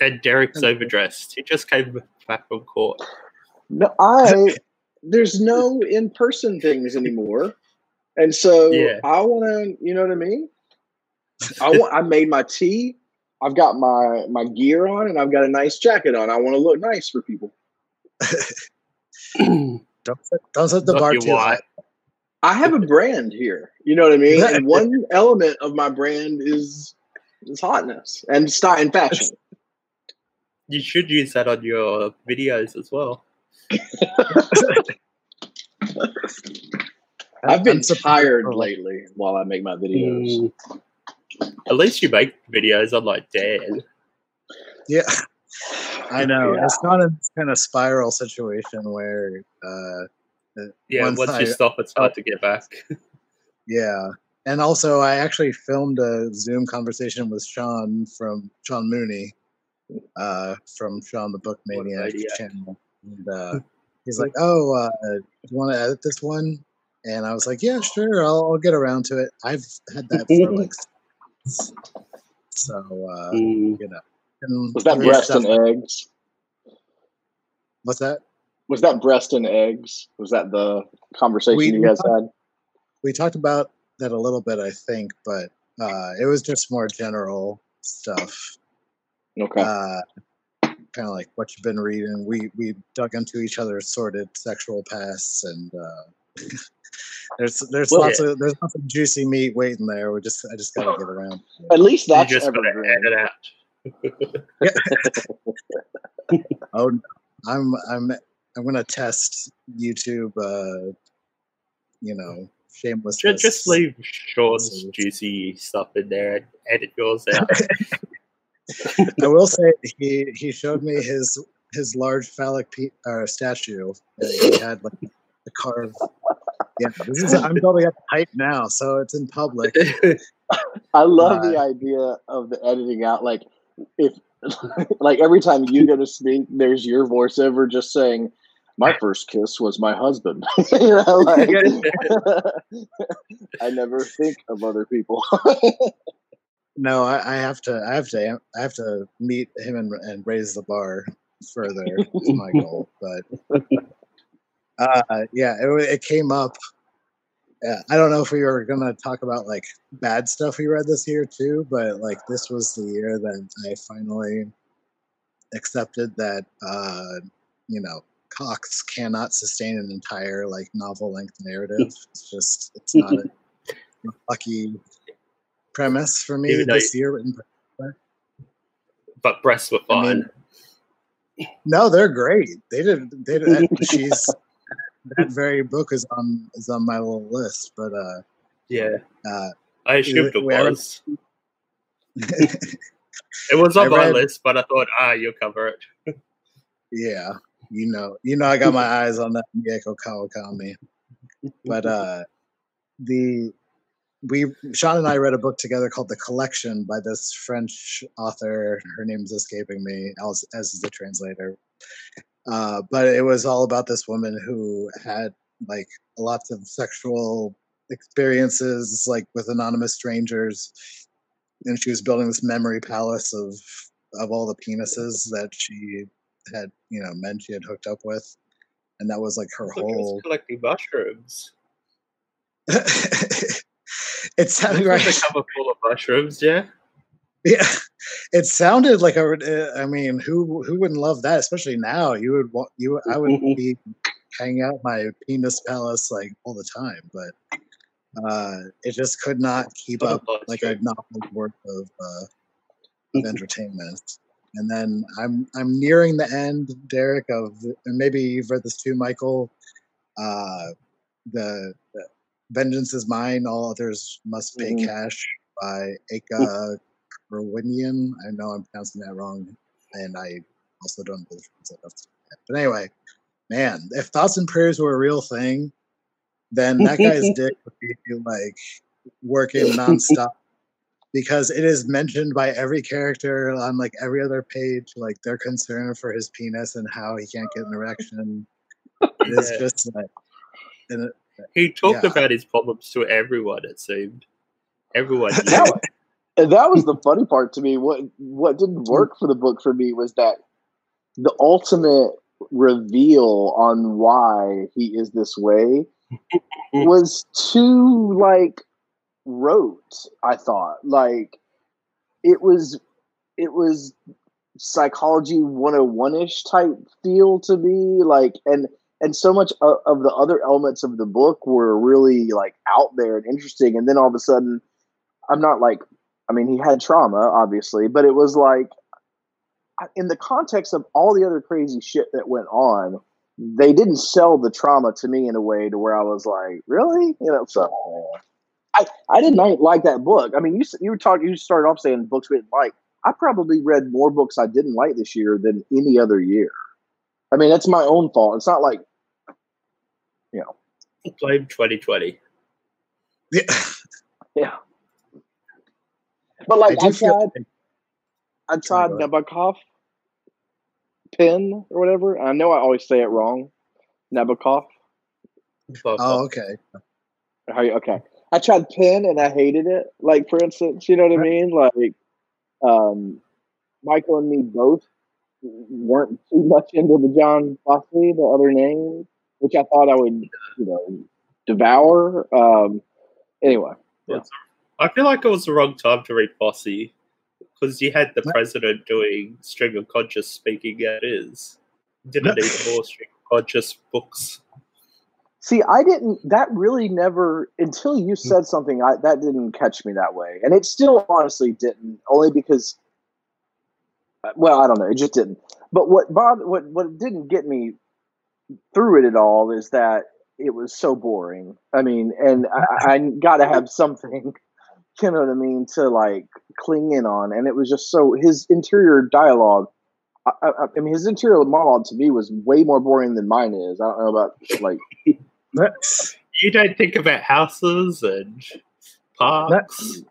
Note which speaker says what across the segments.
Speaker 1: And Derek's overdressed. He just came back from court.
Speaker 2: No, I there's no in person things anymore, and so
Speaker 1: Yeah.
Speaker 2: I want to. You know what I mean? I want. I made my tea. I've got my my gear on, and I've got a nice jacket on. I want to look nice for people.
Speaker 3: Don't set, don't set the
Speaker 1: Not
Speaker 3: bar too high.
Speaker 2: I have a brand here. You know what I mean? And one element of my brand is is hotness and style and fashion.
Speaker 1: You should use that on your videos as well.
Speaker 2: I've been
Speaker 3: I'm
Speaker 2: tired lately while I make my videos.
Speaker 1: Mm. At least you make videos on like Dan.
Speaker 3: Yeah, I know.
Speaker 2: Yeah.
Speaker 3: It's not a kind of spiral situation where, uh, uh,
Speaker 1: Yeah,
Speaker 3: once
Speaker 1: once,
Speaker 3: I-
Speaker 1: you stop, it's hard to get back.
Speaker 3: yeah. And also, I actually filmed a Zoom conversation with Sean from Sean Mooney, uh, from Sean the Book Maniac channel. And uh, he's like, "Oh, uh, do you want to edit this one?" And I was like, "Yeah, sure. I'll, I'll get around to it." I've had that for like, so uh,
Speaker 1: Mm.
Speaker 3: you know. and
Speaker 2: Was that breast
Speaker 3: stuff-
Speaker 2: and eggs?
Speaker 3: What's that?
Speaker 2: Was that breast and eggs? Was that the conversation
Speaker 3: We-
Speaker 2: you guys
Speaker 3: talked-
Speaker 2: had?
Speaker 3: we talked about that a little bit, I think, but uh, it was just more general stuff.
Speaker 2: Okay.
Speaker 3: Uh, kind of like what you've been reading. We we dug into each other's sordid sexual pasts, and uh, there's there's
Speaker 2: Well-
Speaker 3: lots of there's lots of juicy meat waiting there. We just I just gotta get around.
Speaker 2: At least
Speaker 1: You
Speaker 2: that's
Speaker 1: just gotta
Speaker 2: evergreen.
Speaker 1: edit out.
Speaker 3: Oh, I'm I'm I'm gonna test YouTube. Uh, you know, shameless.
Speaker 1: Just, just leave Sean's juicy stuff in there and edit yours out.
Speaker 3: I will say he he showed me his his large phallic pe- uh, statue that he had like a carved. Yeah, this is I'm building up the hype now, so it's in public.
Speaker 2: I love the
Speaker 3: Uh,
Speaker 2: idea of the editing out. Like if like every time you go to speak, there's your voiceover just saying, "My first kiss was my husband." you know, like, I never think of other people.
Speaker 3: No, I, I have to I have to I have to meet him and, and raise the bar further. It's my goal, but uh, yeah, it, it came up. Uh, I don't know if we were gonna talk about like bad stuff we read this year too, but like this was the year that I finally accepted that uh, you know Cox cannot sustain an entire like novel length narrative. It's just it's not a lucky premise for me this year.
Speaker 1: but breasts were
Speaker 3: I
Speaker 1: fine.
Speaker 3: mean, no, they're great. They did. They did. She's that very book is on is on my little list, but uh,
Speaker 1: yeah,
Speaker 3: uh,
Speaker 1: I assumed it was. It was on
Speaker 3: I
Speaker 1: my
Speaker 3: read-
Speaker 1: list, but I thought, ah, you'll cover it.
Speaker 3: yeah, you know, you know, I got my eyes on that Mieko Kawakami, but uh, the we Sean and I read a book together called The Collection by this French author. Her name's escaping me, as, as is the translator. Uh, but it was all about this woman who had like lots of sexual experiences, like with anonymous strangers, and she was building this memory palace of of all the penises that she had, you know, men she had hooked up with, and that was like her
Speaker 1: I thought she
Speaker 3: whole.
Speaker 1: collecting mushrooms.
Speaker 3: it sounded
Speaker 1: right. A cover full of mushrooms, yeah.
Speaker 3: Yeah, it sounded like a. uh, I mean, who who wouldn't love that? Especially now, you would want you. I would be hanging out my penis palace like all the time, but uh, it just could not keep up like a novel's worth of uh, of entertainment. And then I'm I'm nearing the end, Derek. Of and maybe you've read this too, Michael. Uh, the, the Vengeance is Mine, All Others Must Pay
Speaker 2: Mhm.
Speaker 3: Cash by Eka Kurniawan. I know I'm pronouncing that wrong, and I also don't know the translate off the of my. But anyway, man, if thoughts and prayers were a real thing, then that guy's dick would be like working nonstop because it is mentioned by every character on like every other page, like their concern for his penis and how he can't get an erection. It is
Speaker 1: Yeah.
Speaker 3: just like, and it,
Speaker 1: He talked
Speaker 3: Yeah.
Speaker 1: about his problems to everyone, it seemed. Everyone.
Speaker 2: That, And that was the funny part to me. What what didn't hmm. work for the book for me was that the ultimate reveal on why he is this way was too like rote. I thought like it was it was psychology 101ish type feel to me like and and so much of, of the other elements of the book were really like out there and interesting and then all of a sudden i'm not like i mean he had trauma obviously but it was like in the context of all the other crazy shit that went on they didn't sell the trauma to me in a way to where i was like really? You know so i i didn't like that book. I mean you you were talking you started off saying books we didn't like. I probably read more books i didn't like this year than any other year. I mean that's my own fault it's not like you know
Speaker 1: blame 2020
Speaker 3: Yeah.
Speaker 2: yeah but like
Speaker 3: do
Speaker 2: I,
Speaker 3: feel-
Speaker 2: tried I tried. Nabokov pen or whatever. I know I always say it wrong. Nabokov.
Speaker 3: Oh, okay.
Speaker 2: How you, okay. I tried pen and I hated it. Like for instance, you know what I mean? Like um Michael and me both weren't too much into the John Fosse, the other name, which I thought I would, you know, devour. Um anyway.
Speaker 1: I feel like it was the wrong time to read Fosse because you had the president doing stream of conscious speaking at. Didn't
Speaker 3: Yeah.
Speaker 1: need more stream of conscious books.
Speaker 2: See, I didn't. That really never until you said something. I that didn't catch me that way, and it still honestly didn't. Only because, uh, well, I don't know. It just didn't. But what bothered, what what didn't get me through it at all is that it was so boring. I mean, and I, I got to have something. You know what I mean to like cling in on, and it was just so his interior dialogue. I, I, I mean, his interior monologue to me was way more boring than mine is. I don't know about like
Speaker 1: You don't think about houses and parks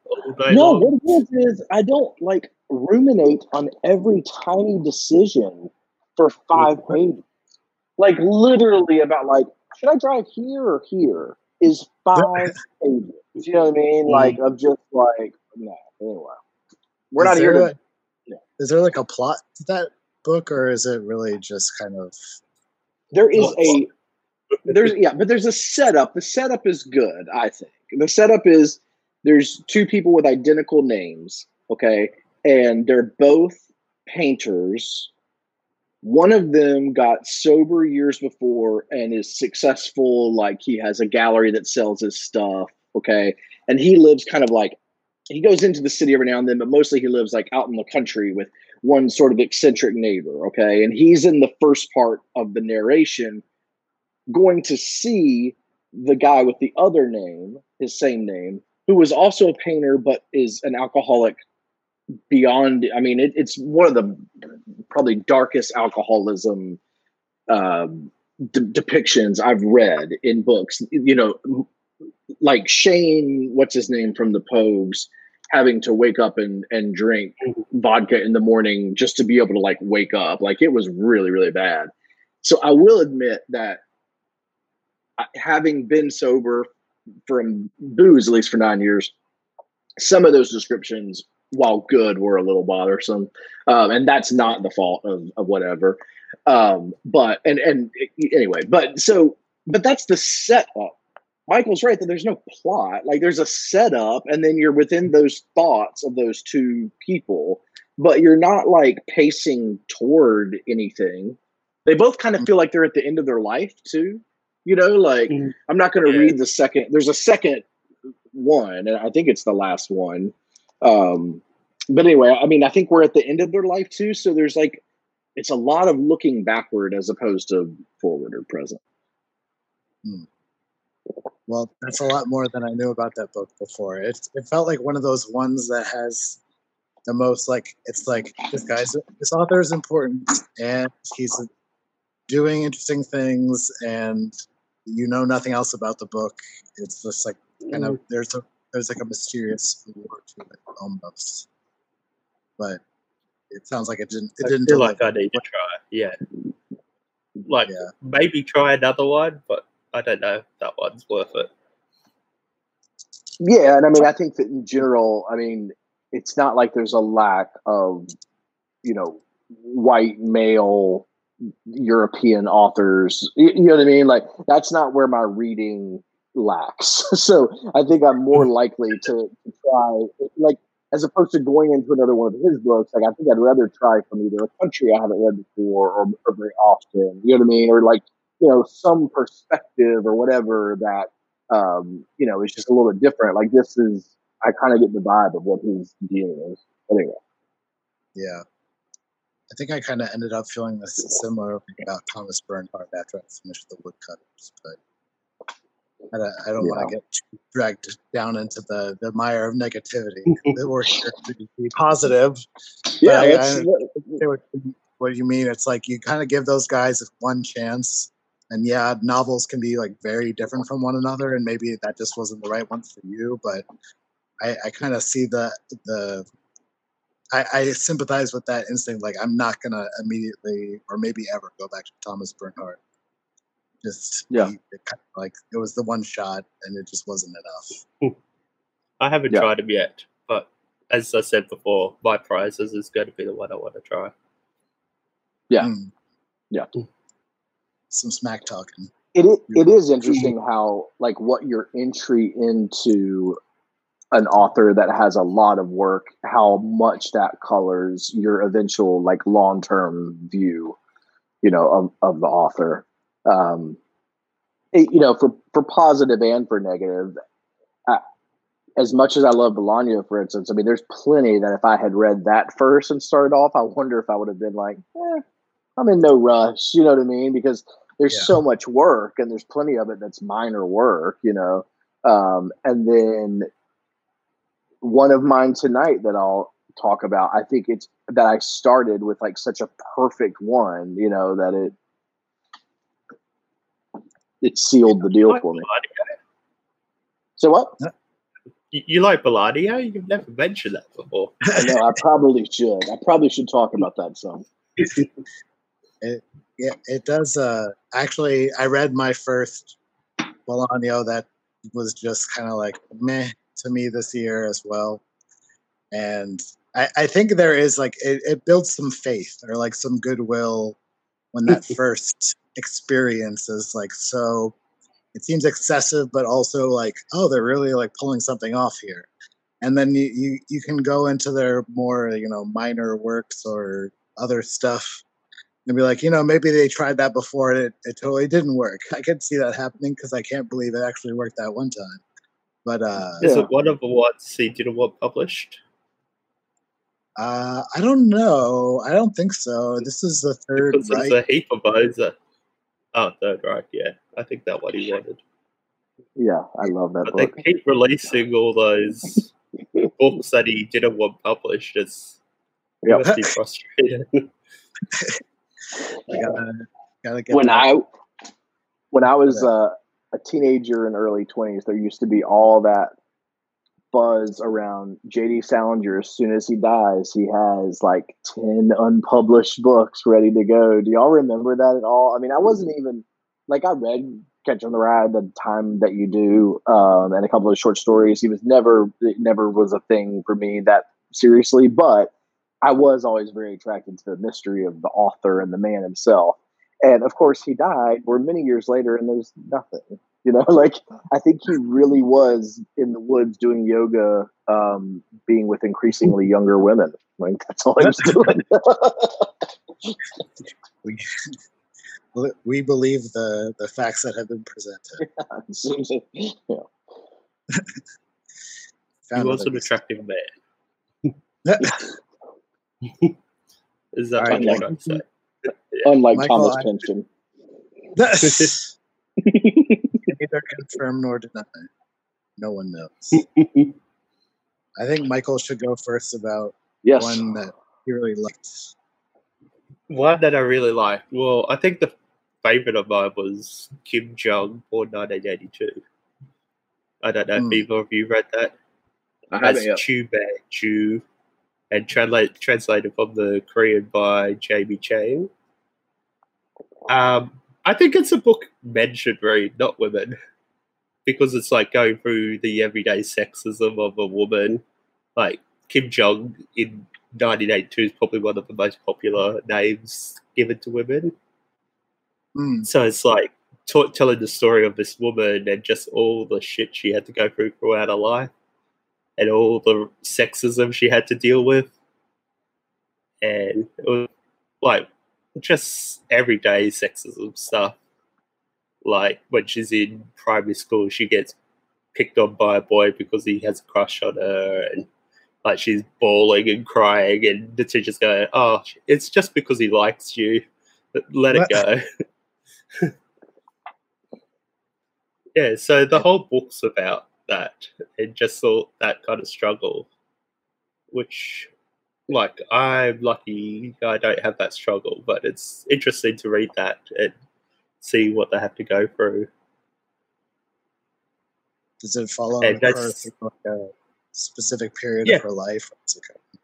Speaker 2: No,
Speaker 1: long.
Speaker 2: what it is is I don't like ruminate on every tiny decision for five pages. Like literally about like, should I drive here or here? Is five pages. You know what I mean?
Speaker 1: Mm.
Speaker 2: Like of just like no. Anyway, we're
Speaker 3: Is
Speaker 2: not here to.
Speaker 3: a- Is there like a plot to that book, or is it really just kind of?
Speaker 2: There is a there's yeah, but there's a setup. The setup is good, I think. The setup is there's two people with identical names, okay, and they're both painters. One of them got sober years before and is successful, like he has a gallery that sells his stuff, okay, and he lives kind of like he goes into the city every now and then, but mostly he lives like out in the country with one sort of eccentric neighbor, okay, and he's in the first part of the narration going to see the guy with the other name, his same name, who was also a painter but is an alcoholic beyond. I mean, it, it's one of the probably darkest alcoholism um, de- depictions I've read in books. You know, like Shane, what's his name from the Pogues, having to wake up and and drink vodka in the morning just to be able to like wake up. Like it was really really bad. So I will admit that having been sober from booze at least for nine years, some of those descriptions, while good, were a little bothersome, um, and that's not the fault of, of whatever. Um, but and and anyway, but so but that's the setup. Michael's right that there's no plot. Like there's a setup, and then you're within those thoughts of those two people, but you're not like pacing toward anything. They both kind of feel like they're at the end of their life too. You know, like
Speaker 1: Mhm.
Speaker 2: I'm not going to
Speaker 1: Yeah.
Speaker 2: read the second. There's a second one, and I think it's the last one. Um, but anyway, I mean, I think we're at the end of their life too. So there's like, it's a lot of looking backward as opposed to forward or present.
Speaker 3: Well, that's a lot more than I knew about that book before. It it felt like one of those ones that has the most like it's like this guy's this author is important and he's doing interesting things and you know nothing else about the book. It's just like kind of there's a there's like a mysterious allure to it almost. But it sounds like it didn't it
Speaker 1: I
Speaker 3: didn't
Speaker 1: feel like. I need to try. Yeah, like
Speaker 3: Yeah.
Speaker 1: maybe try another one, but I don't know if that one's worth it.
Speaker 2: Yeah, and I mean, I think that in general, I mean, it's not like there's a lack of you know white male European authors. You, you know what I mean? Like that's not where my reading lacks. so I think I'm more likely to, to try like as opposed to going into another one of his books. Like I think I'd rather try from either a country I haven't read before or, or very often. You know what I mean? Or like you know some perspective or whatever that um, you know is just a little bit different. Like this is I kind of get the vibe of what his deal is. Anyway.
Speaker 3: Yeah. I think I kind of ended up feeling this similar about Thomas Bernhard after I finished the Woodcutters, but I don't, I don't yeah. want to get dragged down into the, the mire of negativity. We're here to be positive.
Speaker 2: Yeah, I,
Speaker 3: what, what you mean. It's like you kind of give those guys one chance, and yeah, novels can be like very different from one another, and maybe that just wasn't the right one for you. But I, I kind of see the the I, I, sympathize with that instinct. Like I'm not gonna immediately or maybe ever go back to Thomas Bernhard. Just
Speaker 2: yeah,
Speaker 3: it kind of like it was the one shot and it just wasn't enough.
Speaker 1: I haven't yeah. tried him yet, but as I said before, my prizes is going to be the one I want to try.
Speaker 2: Yeah, mm. yeah.
Speaker 3: Some smack talking.
Speaker 2: It is, it is interesting how like what your entry into an author that has a lot of work, how much that colors your eventual like long term view, you know, of, of the author. Um, it, you know, for for positive and for negative. I, as much as I love Bolaño, for instance, I mean, there's plenty that if I had read that first and started off, I wonder if I would have been like, eh, I'm in no rush. You know what I mean? Because there's yeah. so much work and there's plenty of it that's minor work, you know. Um, and then one of mine tonight that I'll talk about. I think it's that I started with like such a perfect one, you know, that it it sealed the deal for me. So what?
Speaker 1: You, like Bolaño? You've never mentioned that before.
Speaker 2: I know. I probably should. I probably should talk about that some.
Speaker 3: it, yeah, it does. Uh, actually, I read my first Bolaño that was just kind of like meh to me this year as well. And I, I think there is like it, it builds some faith or like some goodwill when that first experience is like so it seems excessive but also like oh they're really like pulling something off here. And then you, you you can go into their more you know minor works or other stuff and be like you know maybe they tried that before and it, it totally didn't work. I can see that happening because i can't believe it actually worked that one time. But uh,
Speaker 1: is it one of the ones he didn't want published?
Speaker 3: Uh, I don't know. I don't think so. This is the third.
Speaker 1: Because right? There's a heap of those. oh, third right. Yeah, I think that what he wanted.
Speaker 2: Yeah, I love that.
Speaker 1: But
Speaker 2: book.
Speaker 1: they keep releasing all those books that he didn't want published. It's yep. must be frustrating.
Speaker 2: gotta, gotta when I when I was uh, a teenager in early 20s, there used to be all that buzz around JD Salinger. As soon as he dies, he has like 10 unpublished books ready to go. Do y'all remember that at all? I mean, I wasn't even like I read Catcher in the Rye the time that you do, um, and a couple of short stories. He was never, it never was a thing for me that seriously, but I was always very attracted to the mystery of the author and the man himself. And of course, he died. We're many years later, and there's nothing. You know, like I think he really was in the woods doing yoga, um, being with increasingly younger women. Like that's all he was doing.
Speaker 3: we, we believe the the facts that have been presented.
Speaker 2: Yeah, yeah.
Speaker 1: he was an attractive man. Is that what you're trying to say?
Speaker 2: Unlike Michael, Thomas Pynchon.
Speaker 3: Neither confirm nor deny. No one knows. I think Michael should go first about
Speaker 2: yes.
Speaker 3: one that he really liked.
Speaker 1: One that I really liked. Well, I think the favorite of mine was Kim Jiyoung born 1982. I don't know mm. if hmm. either of you read that.
Speaker 2: I haven't
Speaker 1: Chu Bear Chu and translate, translated from the Korean by Jamie Chang. Um, I think it's a book men should read, not women, because it's like going through the everyday sexism of a woman, like Kim Jiyoung in 1982 is probably one of the most popular names given to women.
Speaker 3: Mm.
Speaker 1: So it's like t- telling the story of this woman and just all the shit she had to go through throughout her life and all the sexism she had to deal with. And it was like just everyday sexism stuff. Like when she's in primary school, she gets picked on by a boy because he has a crush on her and like she's bawling and crying and the teacher's going, Oh, it's just because he likes you. Let it go. yeah, so the whole book's about that and just all that kind of struggle. Which like I'm lucky I don't have that struggle, but it's interesting to read that and see what they have to go through.
Speaker 3: Does it follow
Speaker 1: And
Speaker 3: her through like a specific period
Speaker 1: Yeah.
Speaker 3: of her life?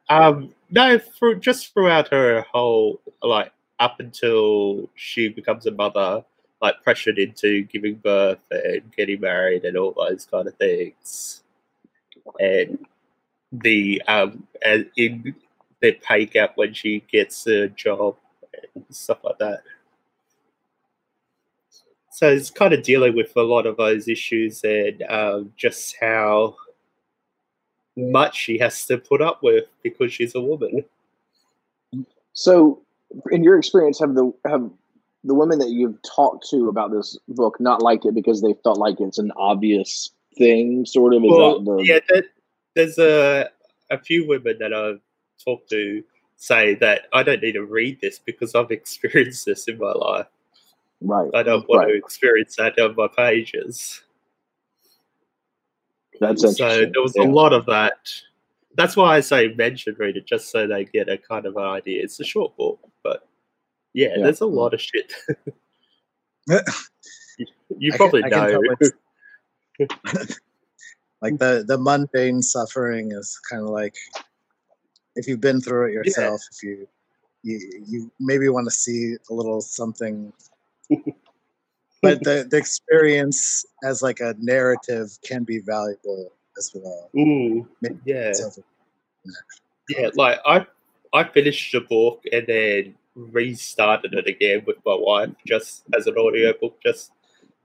Speaker 1: Um, no, for just throughout her whole like up until she becomes a mother, like pressured into giving birth and getting married and all those kind of things, and the um and in pay gap when she gets a job and stuff like that. So it's kind of dealing with a lot of those issues and um, just how much she has to put up with because she's a woman.
Speaker 2: So, in your experience, have the have the women that you've talked to about this book not liked it because they felt like it's an obvious thing, sort of? Is
Speaker 1: Well,
Speaker 2: that the
Speaker 1: yeah, there, there's a a few women that I've talked to say that I don't need to read this because I've experienced this in my life.
Speaker 2: right?
Speaker 1: I don't want
Speaker 2: right.
Speaker 1: to experience that on my pages.
Speaker 2: That's
Speaker 1: so there was
Speaker 2: Yeah.
Speaker 1: a lot of that. That's why I say mention should read it, just so they get a kind of idea. It's a short book, but yeah,
Speaker 2: Yeah.
Speaker 1: there's a lot of shit. you you probably
Speaker 3: can
Speaker 1: know.
Speaker 3: like the the mundane suffering is kind of like if you've been through it yourself if you you, you maybe want to see a little something but the, the experience as like a narrative can be valuable as well
Speaker 1: Mm, yeah. Yeah, like I I finished the book and then restarted it again with my wife just as an audiobook just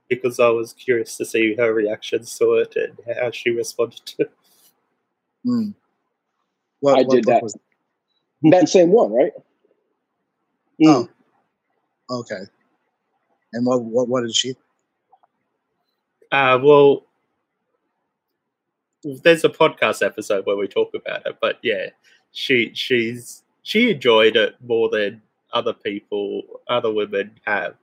Speaker 1: because I was curious to see her reactions to it and how she responded to it.
Speaker 3: Mm. What,
Speaker 2: I
Speaker 3: what
Speaker 2: did
Speaker 3: book
Speaker 2: that.
Speaker 3: was-
Speaker 2: that same one, right?
Speaker 3: Oh, okay. And what what what did she?
Speaker 1: Uh, well, there's a podcast episode where we talk about it, but yeah, she she's she enjoyed it more than other people, other women have,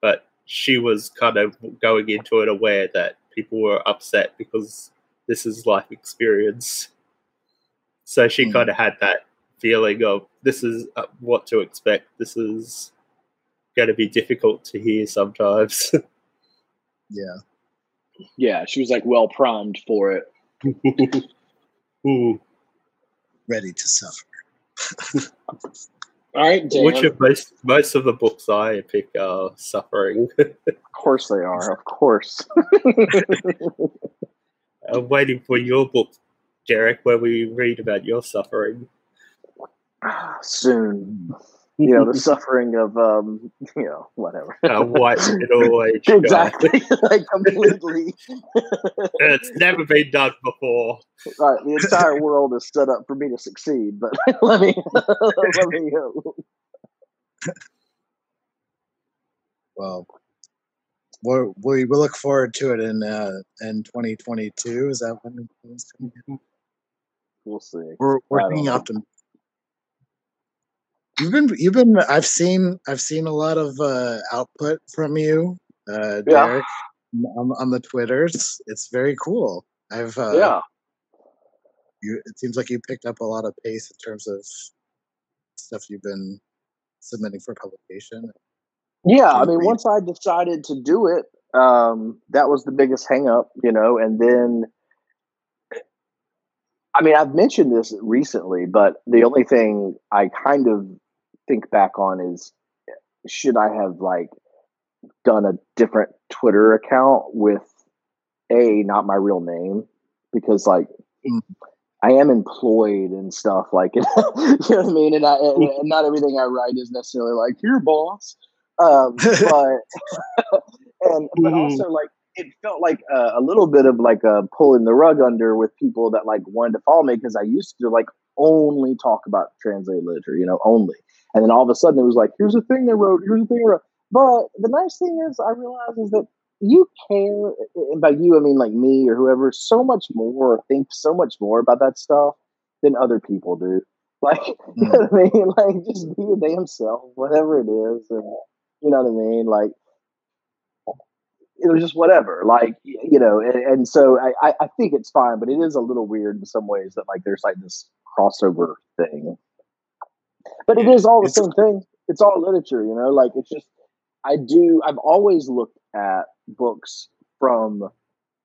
Speaker 1: but she was kind of going into it aware that people were upset because this is life experience. So she
Speaker 3: Hmm.
Speaker 1: kind of had that feeling of this is uh, what to expect. This is going to be difficult to hear sometimes.
Speaker 3: Yeah.
Speaker 2: Yeah, she was like well primed for it.
Speaker 1: Ooh.
Speaker 3: Ready to suffer.
Speaker 2: All right, Dan.
Speaker 1: Which of most most of the books I pick are suffering.
Speaker 2: of course they are. Of course.
Speaker 1: I'm waiting for your book, Derek, where we read about your suffering.
Speaker 2: Soon, you know the suffering of um, you know whatever.
Speaker 1: A white middle aged guy.
Speaker 2: exactly, like completely.
Speaker 1: It's never been done before.
Speaker 2: Right, the entire world is set up for me to succeed, but let me let me uh,
Speaker 3: Well, we're, we we look forward to it in uh, in 2022. Is that when it's coming? out?
Speaker 2: We'll see.
Speaker 3: We're we're being optimistic. You've been you've been I've seen I've seen a lot of uh, output from you, uh,
Speaker 2: Yeah.
Speaker 3: Derek, on, on the twitters. It's very cool. I've uh,
Speaker 2: yeah,
Speaker 3: you, it seems like you picked up a lot of pace in terms of stuff you've been submitting for publication.
Speaker 2: yeah. I mean, once I decided to do it, um, that was the biggest hang up, you know, and then. I mean, I've mentioned this recently, but the only thing I kind of think back on is should I have like done a different Twitter account with a not my real name because like
Speaker 3: Mm.
Speaker 2: I am employed and stuff like you know what I mean. And, I, and, and not everything I write is necessarily like your boss, um, but and but
Speaker 1: Mhm.
Speaker 2: also like it felt like a, a little bit of like a pulling the rug under with people that like wanted to follow me because I used to like only talk about translated literature, you know, only. And then all of a sudden it was like, here's a thing they wrote, here's a thing they wrote. But the nice thing is, I realize is that you care, and by you I mean like me or whoever, so much more, think so much more about that stuff than other people do. Like, you know mm. what I mean? Like, just be a damn self, whatever it is, and you know what I mean? Like, it was just whatever. Like, you know, and, and so I, I, think it's fine, but it is a little weird in some ways that like there's like this crossover thing. But it is all the same thing. It's all literature, you know. Like it's just I do. I've always looked at books from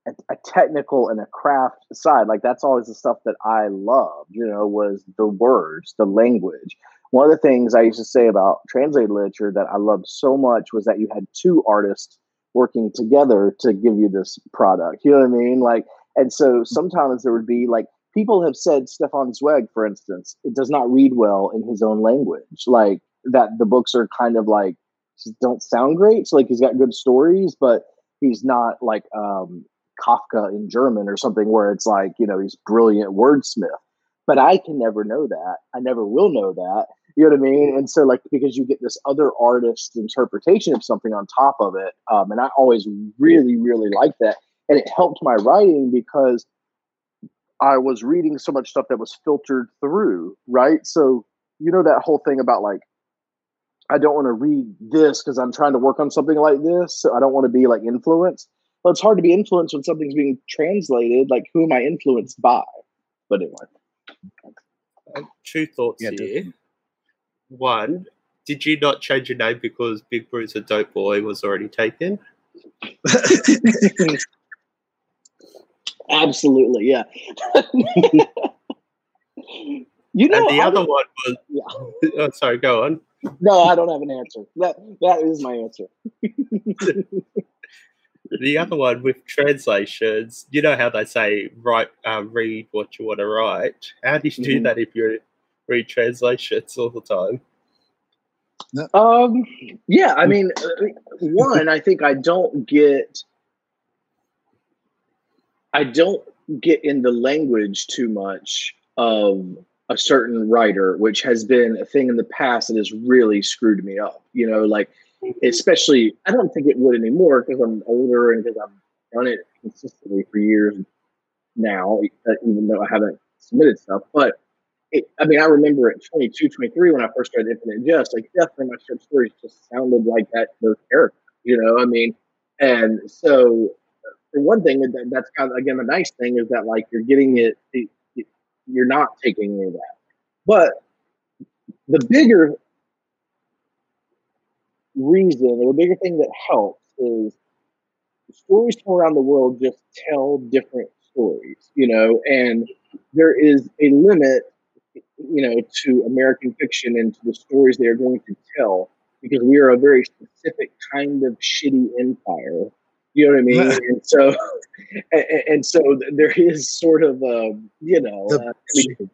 Speaker 2: a, a technical and a craft side. Like that's always the stuff that I loved. You know, was the words, the language. One of the things I used to say about translated literature that I loved so much was that you had two artists working together to give you this product. You know what I mean? Like, and so sometimes there would be like people have said Stefan Zweig, for instance, it does not read well in his own language. Like that the books are kind of like just don't sound great. So like he's got good stories, but he's not like um Kafka in German or something where it's like, you know, he's brilliant wordsmith. But I can never know that. I never will know that. You know what I mean? And so, like, because you get this other artist's interpretation of something on top of it, um, and I always really, really liked that, and it helped my writing because I was reading so much stuff that was filtered through, right? So, you know, that whole thing about like, I don't want to read this because I'm trying to work on something like this. So I don't want to be like influenced. Well, it's hard to be influenced when something's being translated. Like, who am I influenced by? But anyway.
Speaker 1: Two thoughts
Speaker 3: Yeah, do-
Speaker 1: here. One, did you not change your name because Big Bruiser Dope Boy was already taken?
Speaker 2: Absolutely, yeah. you know,
Speaker 1: and the
Speaker 2: I
Speaker 1: other
Speaker 2: would-
Speaker 1: one was. Oh, sorry, go on.
Speaker 2: no, I don't have an answer. That that is my answer.
Speaker 1: The other one with translations, you know how they say write, um, read what you want to write. How do you do
Speaker 2: Mhm.
Speaker 1: that if you read translations all the time?
Speaker 2: Um, yeah, I mean, uh, one, I think I don't get, I don't get in the language too much of a certain writer, which has been a thing in the past that has really screwed me up. You know, like especially, I don't think it would anymore because I'm older and because I've done it consistently for years now, uh, even though I haven't submitted stuff. But it, I mean, I remember at 22, 23 when I first started Infinite Jest, like definitely my short stories just sounded like that those characters, you know. I mean, and so uh, for one thing, that, that's kind of again the nice thing is that like you're getting it, it, it you're not taking any of that. But the bigger reason, or the bigger thing that helps is stories from around the world just tell different stories, you know, and there is a limit you know, to American fiction and to the stories they are going to tell because we are a very specific kind of shitty empire. You know what I mean? and so, and, and so there is sort of, um, you know, uh, I mean,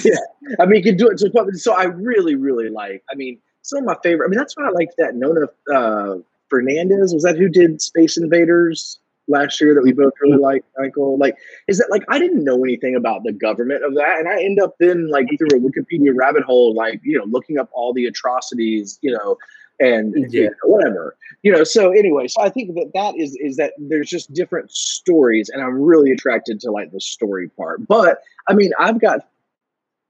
Speaker 2: yeah, I mean, you can do it. So, so I really, really like. I mean, some of my favorite. I mean, that's why I like that Nona uh, Fernandez. Was that who did Space Invaders last year that we both really mm-hmm. liked, Michael? Like, is that like I didn't know anything about the government of that, and I end up then like through a Wikipedia rabbit hole, like you know, looking up all the atrocities, you know, and you know, whatever, you know. So anyway, so I think that that is is that there's just different stories, and I'm really attracted to like the story part. But I mean, I've got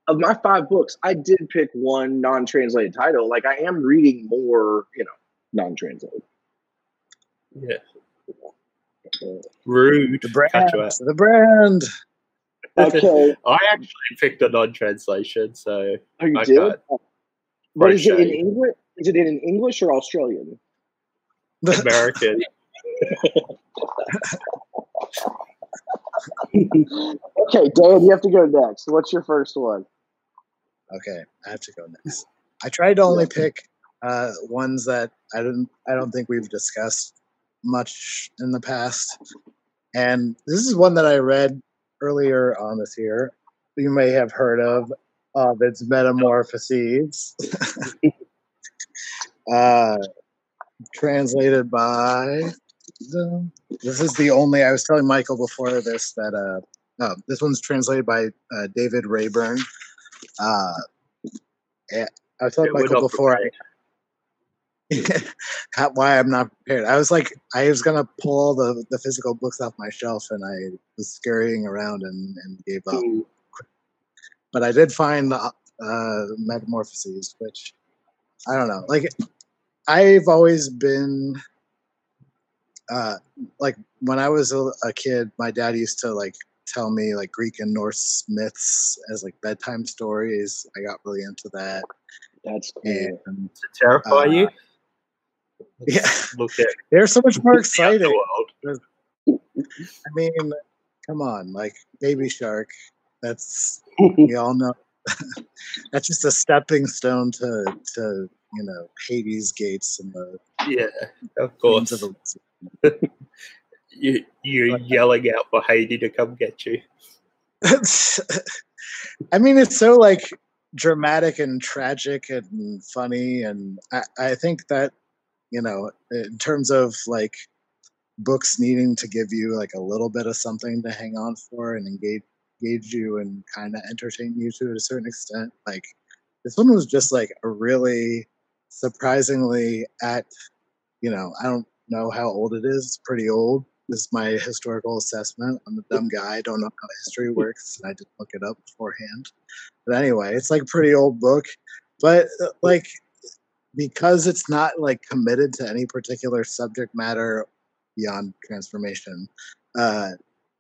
Speaker 2: of my five books, I did pick one non-translated title. Like I am reading more, you know, non-translated.
Speaker 1: Yeah. Rude.
Speaker 3: The brand.
Speaker 1: Cut.
Speaker 3: The brand.
Speaker 2: Okay,
Speaker 1: I actually picked a non-translation, so
Speaker 2: oh, you
Speaker 1: I
Speaker 2: did.
Speaker 1: got
Speaker 2: But is it in. English? Is it in English or Australian?
Speaker 1: American.
Speaker 2: Okay, Dan, you have to go next. What's your first one?
Speaker 3: Okay, I have to go next. I tried to only pick uh, ones that I don't I don't think we've discussed much in the past, and this is one that I read earlier on this year, you may have heard of Ovid's Metamorphoses. uh, translated by. The, this is the only. I was telling Michael before this that uh, oh, this one's translated by uh, David Raeburn. Uh, I was telling Michael before I why I'm not prepared. I was like, I was gonna pull all the, the physical books off my shelf, and I was scurrying around and, and gave up. Mm. But I did find the uh, Metamorphoses, which I don't know. Like, I've always been uh, like when I was a, a kid, my dad used to like tell me like Greek and Norse myths as like bedtime stories. I got really into that.
Speaker 4: That's cool.
Speaker 1: And, to terrify uh, you
Speaker 3: yeah, look at they're so much more exciting. I mean, come on, like Baby Shark. That's we all know. that's just a stepping stone to to you know Hades gates and the
Speaker 1: yeah, of course. Of the, you you're uh, yelling out for Hades to come get you.
Speaker 3: I mean, it's so like dramatic and tragic and funny, and I, I think that you know, in terms of like books needing to give you like a little bit of something to hang on for and engage engage you and kind of entertain you to a certain extent. Like this one was just like a really surprisingly at you know, I don't know how old it is. It's pretty old. This is my historical assessment. I'm a dumb guy. I don't know how history works. And I didn't look it up beforehand. But anyway, it's like a pretty old book. But uh, like because it's not like committed to any particular subject matter beyond transformation uh,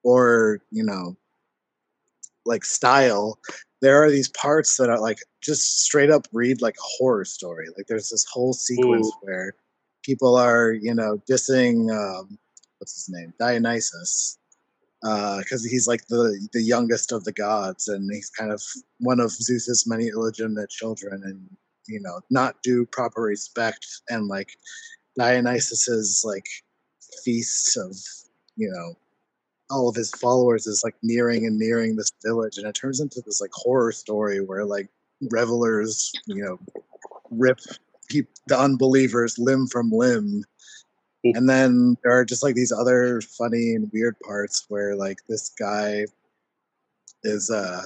Speaker 3: or you know like style there are these parts that are like just straight up read like a horror story like there's this whole sequence Ooh. where people are you know dissing um, what's his name dionysus because uh, he's like the the youngest of the gods and he's kind of one of zeus's many illegitimate children and you know not do proper respect and like Dionysus's like feast of you know all of his followers is like nearing and nearing this village and it turns into this like horror story where like revelers you know rip keep the unbelievers limb from limb. And then there are just like these other funny and weird parts where like this guy is uh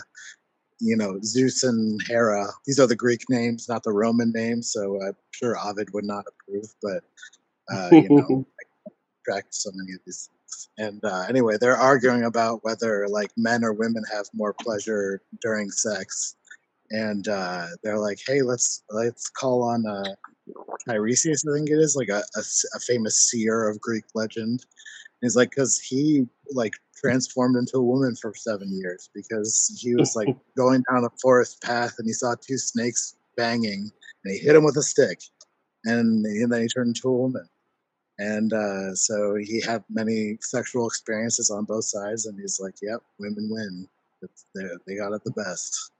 Speaker 3: you know, Zeus and Hera. These are the Greek names, not the Roman names. So I'm sure Ovid would not approve, but uh, you know, I track so many of these things. And uh, anyway, they're arguing about whether like men or women have more pleasure during sex. And uh, they're like, "Hey, let's let's call on uh, Tiresias. I think it is like a, a, a famous seer of Greek legend. He's like, because he like transformed into a woman for seven years because he was like going down a forest path and he saw two snakes banging and he hit him with a stick and, and then he turned into a woman. And uh, so he had many sexual experiences on both sides and he's like yep women win. They got it the best.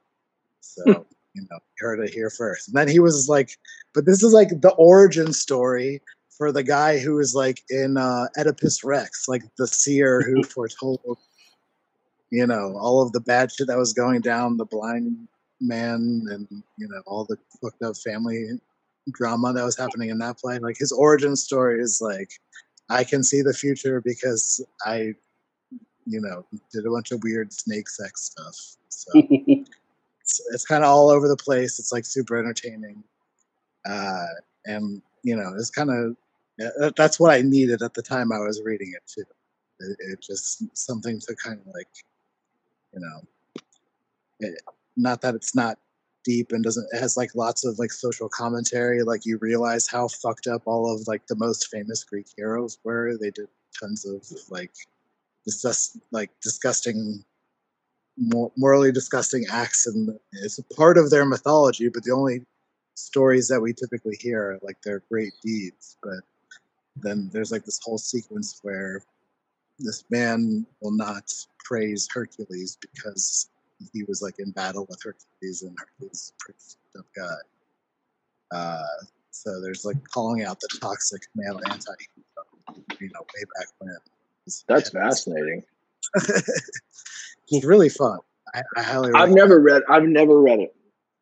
Speaker 3: So you know heard it here first. And then he was like but this is like the origin story for the guy who was like in uh, Oedipus Rex, like the seer who foretold, you know, all of the bad shit that was going down, the blind man, and you know, all the fucked up family drama that was happening in that play. Like his origin story is like, I can see the future because I, you know, did a bunch of weird snake sex stuff. So it's, it's kind of all over the place. It's like super entertaining. Uh, and you know, it's kind of Uh, that's what I needed at the time I was reading it too. It, it just something to kind of like, you know, it, not that it's not deep and doesn't it has like lots of like social commentary. Like you realize how fucked up all of like the most famous Greek heroes were. They did tons of like disgust like disgusting morally disgusting acts and it's a part of their mythology but the only stories that we typically hear are like their great deeds but then there's like this whole sequence where this man will not praise Hercules because he was like in battle with Hercules and Hercules is a pretty up guy. Uh, so there's like calling out the toxic male anti you know, way back when.
Speaker 4: That's fascinating.
Speaker 3: It's really fun. I, I highly.
Speaker 2: I've never read. I've never read it.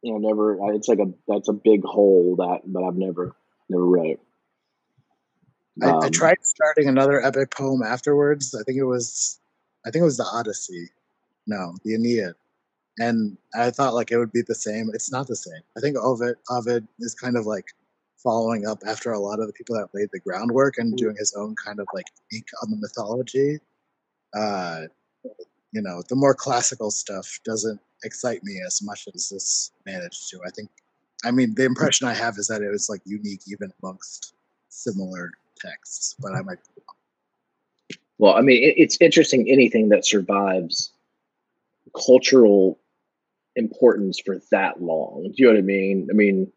Speaker 2: You know, never. It's like a that's a big hole that, but I've never never read it.
Speaker 3: I,
Speaker 2: Um,
Speaker 3: I tried starting another epic poem afterwards. I think it was, I think it was the Odyssey. No, the Aeneid. And I thought like it would be the same. It's not the same. I think Ovid Ovid is kind of like following up after a lot of the people that laid the groundwork and doing his own kind of like take on the mythology. Uh, you know, the more classical stuff doesn't excite me as much as this managed to. I think, I mean, the impression I have is that it was like unique even amongst similar texts, but I might.
Speaker 2: Well, I mean, it, it's interesting anything that survives cultural importance for that long. Do you know what I mean? I mean,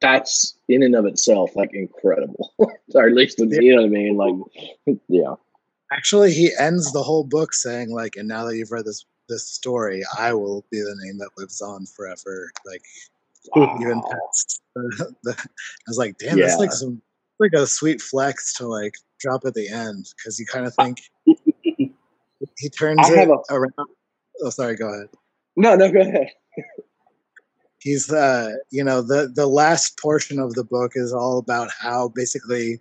Speaker 2: that's in and of itself like incredible, or at least you know what I mean. Like, yeah,
Speaker 3: Actually, he ends the whole book saying like, "And now that you've read this this story, I will be the name that lives on forever." Like even
Speaker 2: Wow.
Speaker 3: past the, the I was like, "Damn, that's like some like a sweet flex to like drop at the end because you kind of think he turns
Speaker 2: I
Speaker 3: it
Speaker 2: a-
Speaker 3: around." Oh, sorry. Go ahead.
Speaker 2: no, no, go ahead.
Speaker 3: he's uh you know the the last portion of the book is all about how basically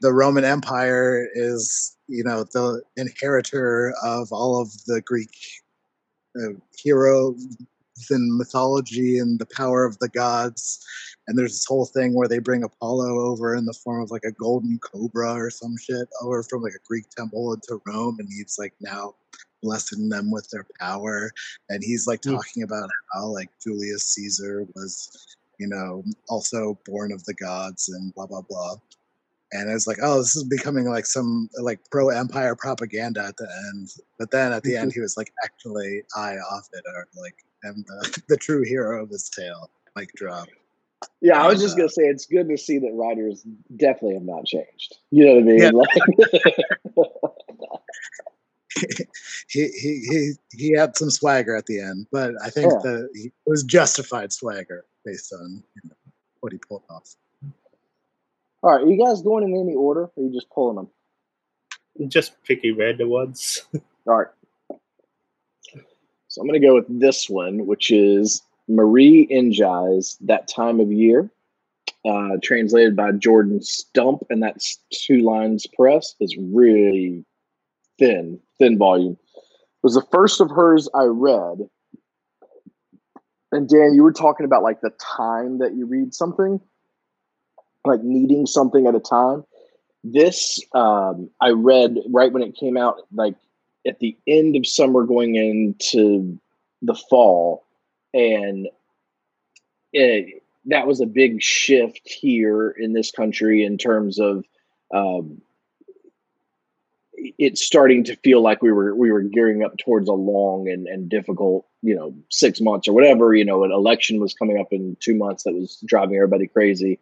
Speaker 3: the roman empire is you know the inheritor of all of the greek uh, and mythology and the power of the gods and there's this whole thing where they bring apollo over in the form of like a golden cobra or some shit over from like a greek temple into rome and he's like now blessing them with their power and he's like talking about how like Julius Caesar was, you know, also born of the gods and blah blah blah. And it's like, oh, this is becoming like some like pro empire propaganda at the end. But then at the end, he was like, actually, I Ovid or like am the, the true hero of this tale. Like drop.
Speaker 2: Yeah, I was just
Speaker 3: uh,
Speaker 2: gonna say it's good to see that writers definitely have not changed. You know what I mean?
Speaker 3: Yeah.
Speaker 2: Like,
Speaker 3: he, he he he had some swagger at the end, but I think
Speaker 2: Yeah.
Speaker 3: that it was justified swagger based on you know, what he pulled off.
Speaker 2: all right, are you guys going in any order? Or are you just pulling them?
Speaker 1: Just picking random ones.
Speaker 2: All right. So I'm going to go with this one, which is Marie NDiaye's That Time of Year, uh, translated by Jordan Stump, and that's two lines press. It's really thin, thin volume. It was the first of hers I read. And Dan, you were talking about like the time that you read something, like needing something at a time. This um, I read right when it came out, like at the end of summer going into the fall. And it, that was a big shift here in this country in terms of um, it's starting to feel like we were we were gearing up towards a long and, and difficult you know six months or whatever you know an election was coming up in two months that was driving everybody crazy.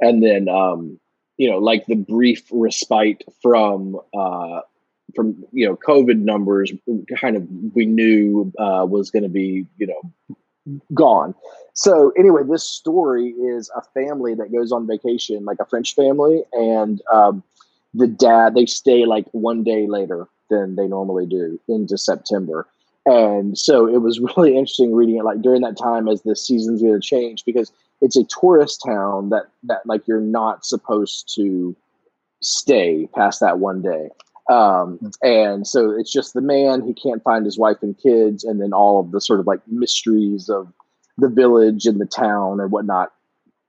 Speaker 2: And then um, you know like the brief respite from uh, from you know COVID numbers, kind of we knew uh, was going to be you know gone. So anyway, this story is a family that goes on vacation, like a French family, and um, the dad they stay like one day later than they normally do into September. And so it was really interesting reading it like during that time as the season's going to change because it's a tourist town that that like you're not supposed to stay past that one day. Um, and so it's just the man, he can't find his wife and kids, and then all of the sort of like mysteries of the village and the town and whatnot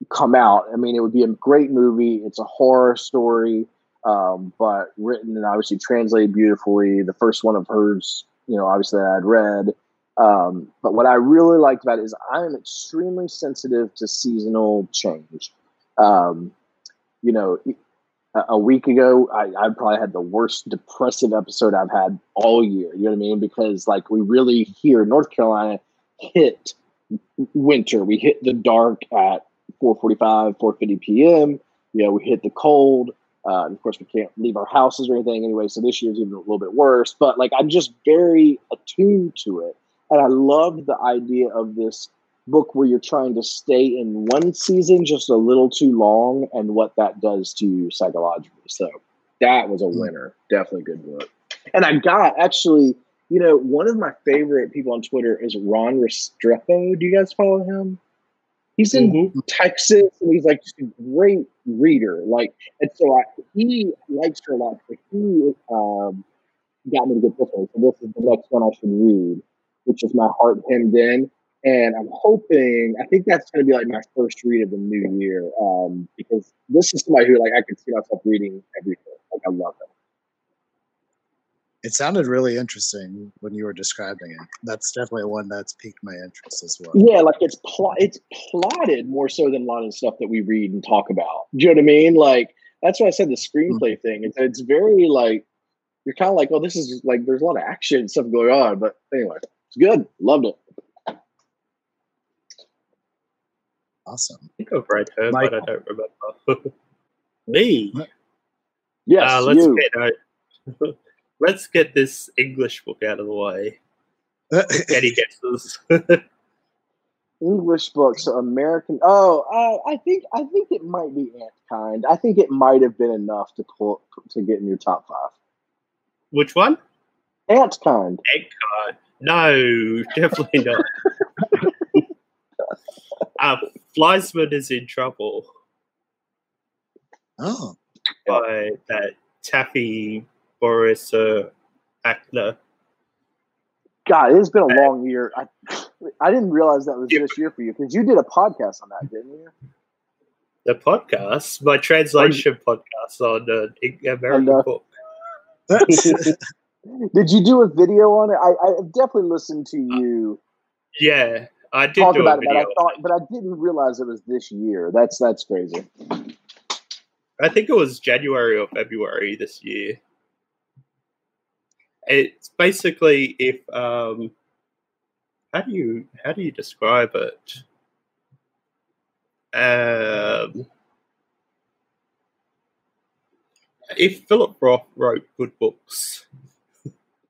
Speaker 2: come out. I mean, it would be a great movie. It's a horror story, um, but written and obviously translated beautifully. The first one of hers, you know, obviously that I'd read. Um, but what I really liked about it is I am extremely sensitive to seasonal change. Um, you know, a- week ago, I, I probably had the worst depressive episode I've had all year. You know what I mean? Because like we really here in North Carolina hit winter. We hit the dark at 4:45, 4:50 p.m. You know, we hit the cold. Uh, and of course, we can't leave our houses or anything anyway. So this year's even a little bit worse. But like, I'm just very attuned to it, and I love the idea of this book where you're trying to stay in one season just a little too long, and what that does to you psychologically. So that was a winner. Definitely good book. And I got actually You know, one of my favorite people on Twitter is Ron Restrepo. Do you guys follow him? He's in
Speaker 1: Mhm.
Speaker 2: Texas, and he's like just a great reader. Like, and so I, he likes her a lot. But he um, got me to get this one. So this is the next one I should read, which is My Heart Hemmed In. And I'm hoping, I think that's going to be like my first read of the new year um, because this is somebody who like I could see myself reading everything. Like I love it.
Speaker 3: It sounded really interesting when you were describing it. That's definitely one that's piqued my interest as well.
Speaker 2: Yeah, like it's plot. It's plotted more so than a lot of stuff that we read and talk about. Do you know what I mean? Like that's why I said the screenplay thing. It's it's very like you're kind of like, oh, this is like there's a lot of action and stuff going on. But anyway, it's good. Loved it.
Speaker 3: Awesome.
Speaker 1: I think I've read her, but I don't remember. Me.
Speaker 2: Yes,
Speaker 1: Uh, let's
Speaker 2: you.
Speaker 1: get let's get this English book out of the way. Any guesses?
Speaker 2: English books, American. Oh, uh, I think I think it might be Ant Kind. I think it might have been enough to pull to get in your top five.
Speaker 1: Which one?
Speaker 2: Ant Kind.
Speaker 1: Egg card. No, definitely not. Uh, Fleishman is in trouble
Speaker 3: oh,
Speaker 1: by that taffy Boris uh, actor.
Speaker 2: God, it's been a long year. I I didn't realize that was
Speaker 1: Yeah.
Speaker 2: this year for you because you did a podcast on that, didn't you?
Speaker 1: The podcast, my translation podcast on an American
Speaker 2: I know.
Speaker 1: book.
Speaker 2: Did you do a video on it? I, I definitely listened to you
Speaker 1: Yeah, I did
Speaker 2: talk
Speaker 1: do
Speaker 2: about
Speaker 1: a
Speaker 2: it, but. I thought, but I didn't realize it was this year. That's that's crazy.
Speaker 1: I think it was January or February this year. It's basically if um how do you how do you describe it? Um if Philip Roth wrote good books,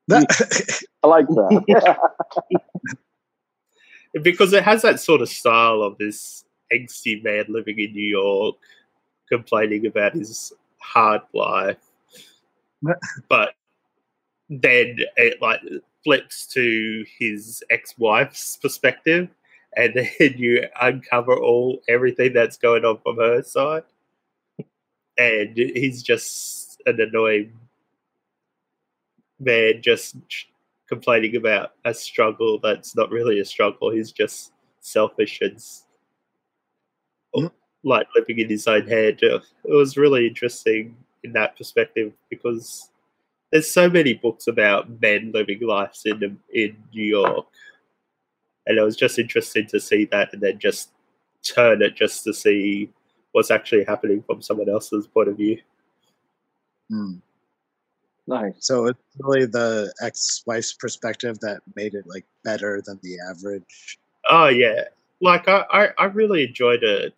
Speaker 1: that,
Speaker 2: I like that.
Speaker 1: because it has that sort of style of this angsty man living in New York, complaining about his hard life, but then it like flips to his ex-wife's perspective, and then you uncover all everything that's going on from her side, and he's just an annoying man, just complaining about a struggle that's not really a struggle. He's just selfish and
Speaker 3: Mhm.
Speaker 1: like living in his own head. Uh, It was really interesting in that perspective because there's so many books about men living lives in in New York, and it was just interesting to see that and then just turn it just to see what's actually happening from someone else's point of view.
Speaker 3: Hmm.
Speaker 2: Nice.
Speaker 3: So it's really the ex-wife's perspective that made it like better than the average.
Speaker 1: Oh yeah, like I, I, I really enjoyed it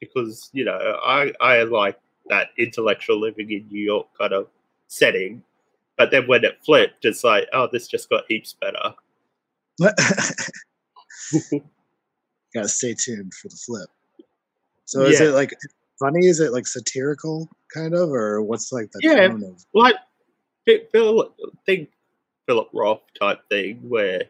Speaker 1: because you know I I like that intellectual living in New York kind of setting, but then when it flipped, it's like oh this just got heaps better.
Speaker 3: Gotta stay tuned for the flip. So is
Speaker 1: Yeah.
Speaker 3: it like funny? Is it like satirical kind of, or what's like the
Speaker 1: Yeah.
Speaker 3: tone of?
Speaker 1: Like Phil, think Philip Roth type thing where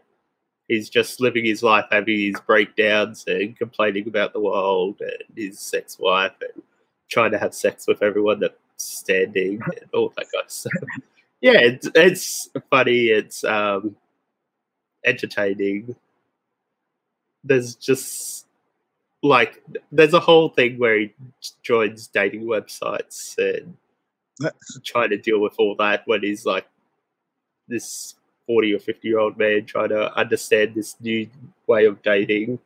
Speaker 1: he's just living his life, having his breakdowns and complaining about the world and his sex wife and trying to have sex with everyone that's standing and all that kind of stuff. yeah, it's, it's funny. It's um, entertaining. There's just like there's a whole thing where he joins dating websites and trying to deal with all that when he's like this 40 or 50 year old man trying to understand this new way of dating.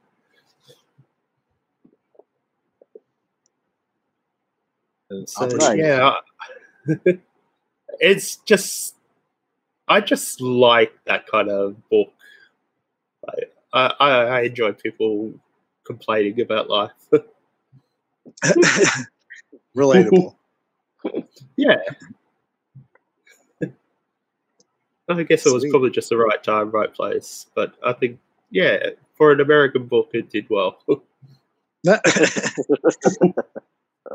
Speaker 1: So, yeah, it's just, I just like that kind of book. I, I, I enjoy people complaining about life.
Speaker 3: Relatable.
Speaker 1: Yeah. I guess it was probably just the right time, right place. But I think, yeah, for an American book, it did well.
Speaker 3: it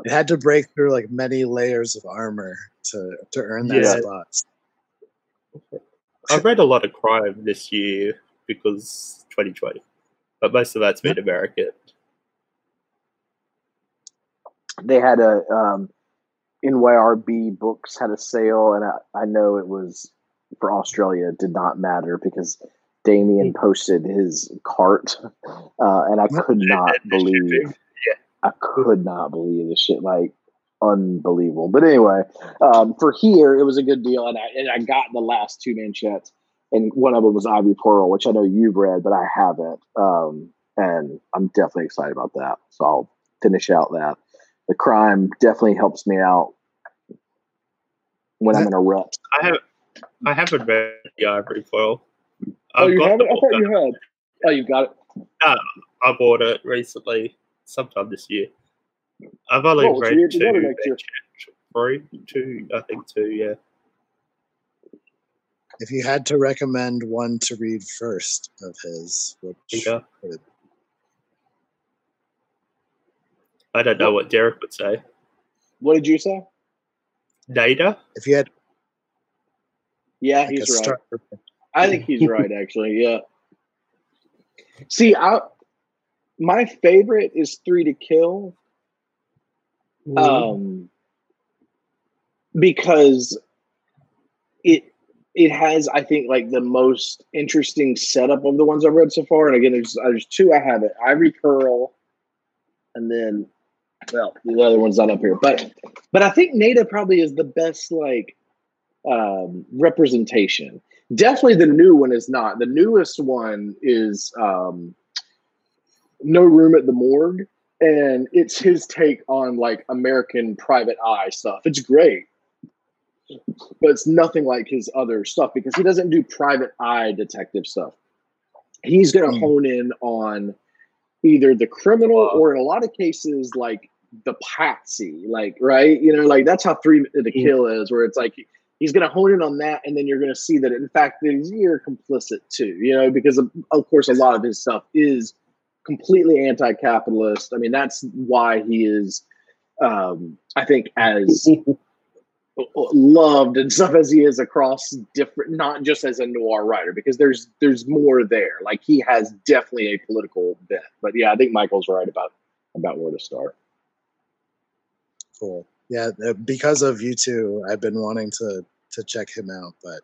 Speaker 3: had to break through like many layers of armor to to earn that
Speaker 1: Yeah.
Speaker 3: spot.
Speaker 1: I've read a lot of crime this year because 2020, but most of that's been American.
Speaker 2: They had a um, NYRB books had a sale, and I, I know it was for Australia. It did not matter because Damien posted his cart, uh, and I could not believe.
Speaker 1: Yeah.
Speaker 2: I could not believe this shit. Like unbelievable. But anyway, um, for here, it was a good deal, and I and I got the last two manchettes, and one of them was Ivory Pearl, which I know you've read, but I haven't. Um, and I'm definitely excited about that. So I'll finish out that. The crime definitely helps me out when I'm in a rut.
Speaker 1: I have I haven't read the Ivory Pearl.
Speaker 2: Oh,
Speaker 1: I've
Speaker 2: you
Speaker 1: got
Speaker 2: have it? I thought you had. Oh, you got it.
Speaker 1: I bought it recently, sometime this year. I've only
Speaker 2: Oh,
Speaker 1: read
Speaker 2: you have to
Speaker 1: two,
Speaker 2: go to next year.
Speaker 1: three, two, I think two. Yeah,
Speaker 3: If you had to recommend one to read first of his, which
Speaker 1: yeah.
Speaker 3: would it-
Speaker 1: I don't know what Derek would say.
Speaker 2: What did you say?
Speaker 1: Nada?
Speaker 3: if you had
Speaker 2: Yeah,
Speaker 3: like
Speaker 2: he's right.
Speaker 3: starter,
Speaker 2: I think he's right, actually. Yeah. See, I my favorite is Three to Kill, um, because it it has, I think, like the most interesting setup of the ones I've read so far. And again, there's there's two I haven't: Ivory Pearl, and then well, the other one's not up here. But but I think Nada probably is the best like um, representation. Definitely the new one is not. The newest one is um, No Room at the Morgue. And it's his take on like American private eye stuff. It's great. But it's nothing like his other stuff because he doesn't do private eye detective stuff. He's going to
Speaker 3: Hmm.
Speaker 2: hone in on either the criminal
Speaker 1: Wow.
Speaker 2: or in a lot of cases like the patsy like right? You know like that's how Three to Kill is where it's like he's going to hone in on that and then you're going to see that in fact you're complicit too you know because of, of course a lot of his stuff is completely anti-capitalist. I mean that's why he is um i think as loved and stuff as he is across different not just as a noir writer because there's there's more there like he has definitely a political bent but yeah i think michael's right about about where to start
Speaker 3: cool. Yeah, uh, because of you two, I've been wanting to to check him out, but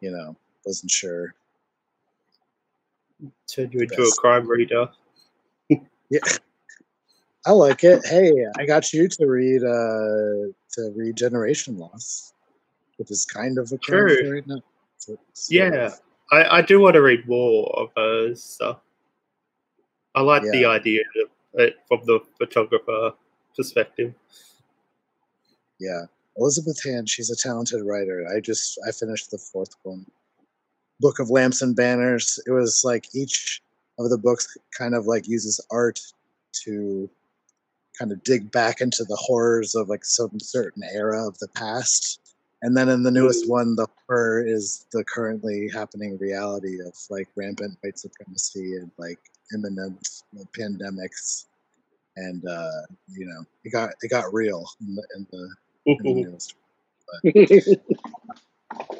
Speaker 3: you know, wasn't sure.
Speaker 1: Turn you into a crime reader.
Speaker 3: Yeah, I like it. Hey, I got you to read uh to read Generation Loss, which is kind of a
Speaker 1: True.
Speaker 3: story. No, sort- sort
Speaker 1: Yeah. I, I do want to read more of her stuff. I like the idea of it from the photographer perspective.
Speaker 3: Yeah. Elizabeth Hand, she's a talented writer. I just I finished the fourth one. Book of Lamps and Banners. It was like each of the books kind of like uses art to kind of dig back into the horrors of like some certain era of the past. And then in the newest one, the horror is the currently happening reality of like rampant white supremacy and like imminent pandemics. And uh, you know, it got it got real in the in the in the newest.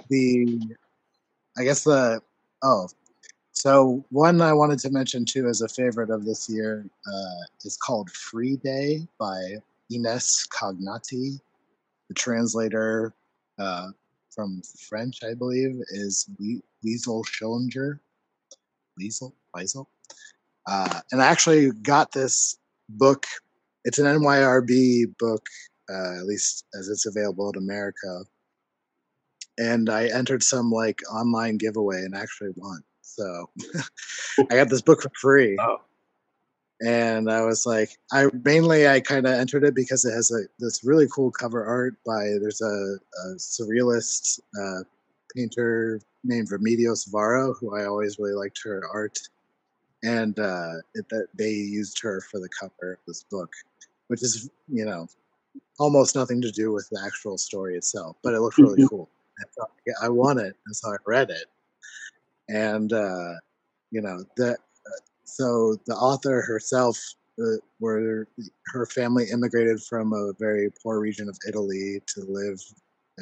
Speaker 3: The I guess the oh, so one I wanted to mention too as a favorite of this year uh, is called Free Day by Ines Cagnati. The translator uh, from French, I believe, is Lie- Liesl Schillinger. Liesl, Liesl. Uh, and I actually got this book. It's an NYRB book, uh, at least as it's available in America. And I entered some like online giveaway and actually won. So I got this book for free.
Speaker 1: Oh.
Speaker 3: and I was like, I mainly I kind of entered it because it has a this really cool cover art by there's a, a surrealist uh, painter named Remedios Varo who I always really liked her art, and uh, it, that they used her for the cover of this book, which is you know almost nothing to do with the actual story itself, but it looked really cool. I, thought, yeah, I want it, and so I read it, and uh, you know the so the author herself uh, where her family immigrated from a very poor region of italy to live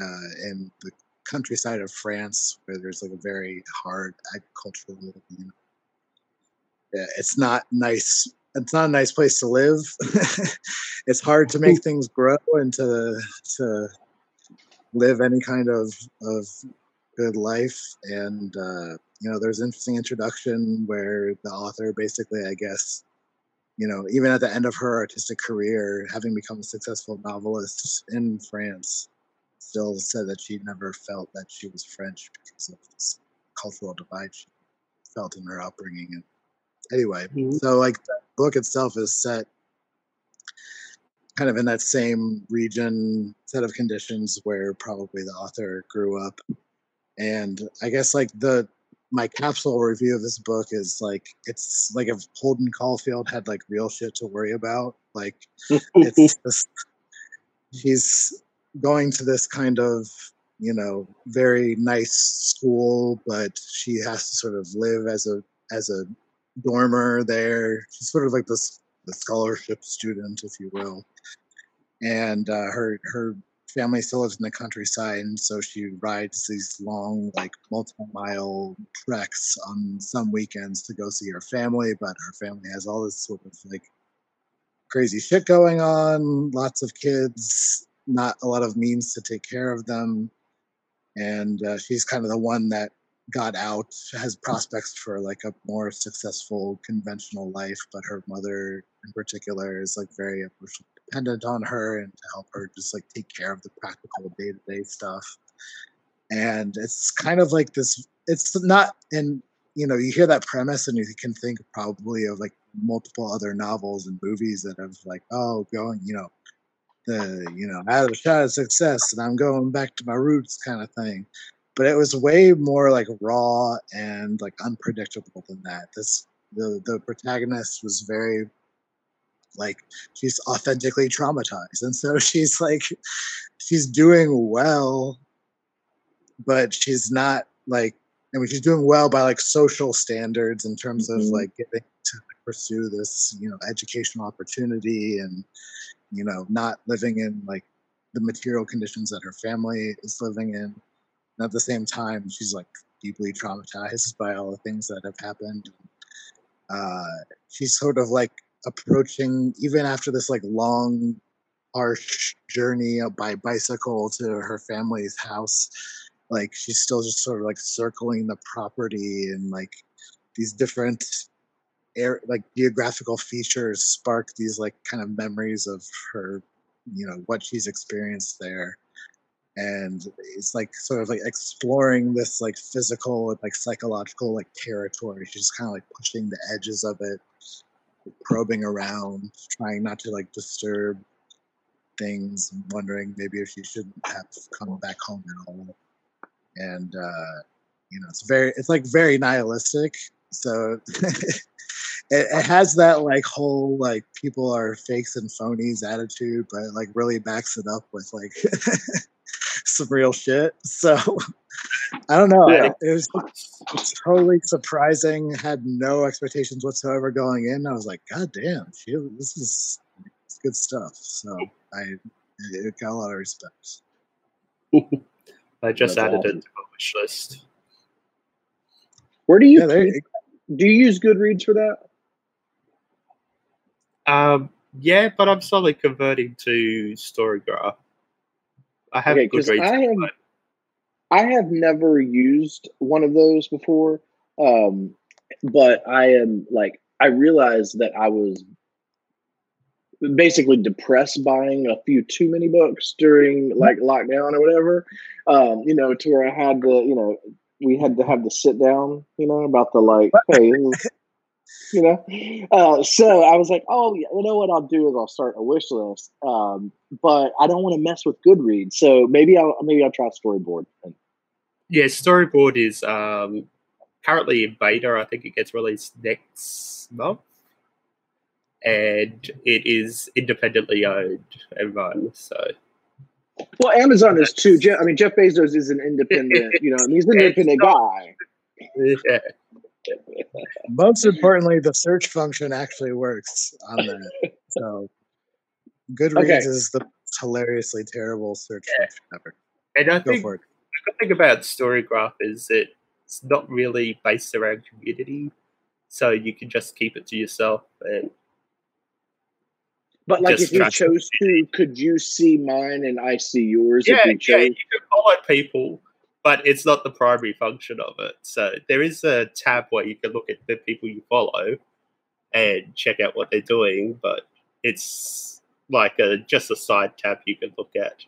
Speaker 3: uh, in the countryside of France where there's like a very hard agricultural. You know, yeah, it's not nice. It's not a nice place to live. it's hard to make things grow and to to live any kind of of good life. And uh, you know, there's an interesting introduction where the author basically, I guess, you know, even at the end of her artistic career, having become a successful novelist in France, still said that she never felt that she was French because of this cultural divide she felt in her upbringing. And anyway, mm-hmm. so like the book itself is set kind of in that same region set of conditions where probably the author grew up and i guess like the my capsule review of this book is like it's like if Holden Caulfield had like real shit to worry about. Like it's just he's going to this kind of you know very nice school, but she has to sort of live as a as a dormer there. She's sort of like this the scholarship student, if you will. And uh, her her family still lives in the countryside, and so she rides these long, like multi-mile treks on some weekends to go see her family. But her family has all this sort of like crazy shit going on, lots of kids, not a lot of means to take care of them, and uh, she's kind of the one that got out has prospects for like a more successful conventional life but her mother in particular is like very emotionally dependent on her and to help her just like take care of the practical day-to-day stuff and it's kind of like this it's not and you know you hear that premise and you can think probably of like multiple other novels and movies that have like oh going you know the you know I have a shot of success and I'm going back to my roots kind of thing but it was way more like raw and like unpredictable than that. This the the protagonist was very like she's authentically traumatized, and so she's like she's doing well, but she's not like I mean she's doing well by like social standards in terms mm-hmm. of like getting to pursue this you know educational opportunity and you know not living in like the material conditions that her family is living in and at the same time, she's like deeply traumatized by all the things that have happened. Uh, she's sort of like approaching, even after this like long, harsh journey by bicycle to her family's house. Like she's still just sort of like circling the property and like these different air like geographical features spark these like kind of memories of her you know what she's experienced there and it's like sort of like exploring this like physical and like psychological like territory she's kind of like pushing the edges of it probing around trying not to like disturb things wondering maybe if she shouldn't have come back home at all and uh you know it's very it's like very nihilistic so it, it, has that like whole like people are fakes and phonies attitude but it like really backs it up with like some real shit. So I don't know. Yeah. It was totally surprising. Had no expectations whatsoever going in. I was like, God damn, she, this is good stuff. So I it got a lot of respect.
Speaker 1: I just That's added awesome. it to my wish list.
Speaker 4: Where do you, yeah, you do you use Goodreads for that?
Speaker 1: Um, yeah, but I'm slowly converting to Storygraph. I have okay, good
Speaker 4: I have, I have never used one of those before, um, but I am like I realized that I was basically depressed buying a few too many books during like lockdown or whatever. Um, you know, to where I had to, you know, we had to have the sit down, you know, about the like, hey, you know. Uh, so I was like, oh, yeah, you know what I'll do is I'll start a wish list, um, but I don't want to mess with Goodreads. So maybe I'll maybe I'll try Storyboard.
Speaker 1: Yeah, Storyboard is um, currently in beta. I think it gets released next month, and it is independently owned and run. So.
Speaker 4: Well, Amazon is too. Jeff, I mean, Jeff Bezos is an independent. You know, he's an independent guy.
Speaker 3: Yeah. Most importantly, the search function actually works on that. So Goodreads okay. is the hilariously terrible search yeah. function ever.
Speaker 1: And I Go think good thing about Storygraph is that it's not really based around community, so you can just keep it to yourself and
Speaker 4: But like, if you chose to, could you see mine and I see yours?
Speaker 1: yeah,
Speaker 4: if you
Speaker 1: yeah, you can follow people, but it's not the primary function of it. So there is a tab where you can look at the people you follow and check out what they're doing, but it's like a just a side tab you can look at.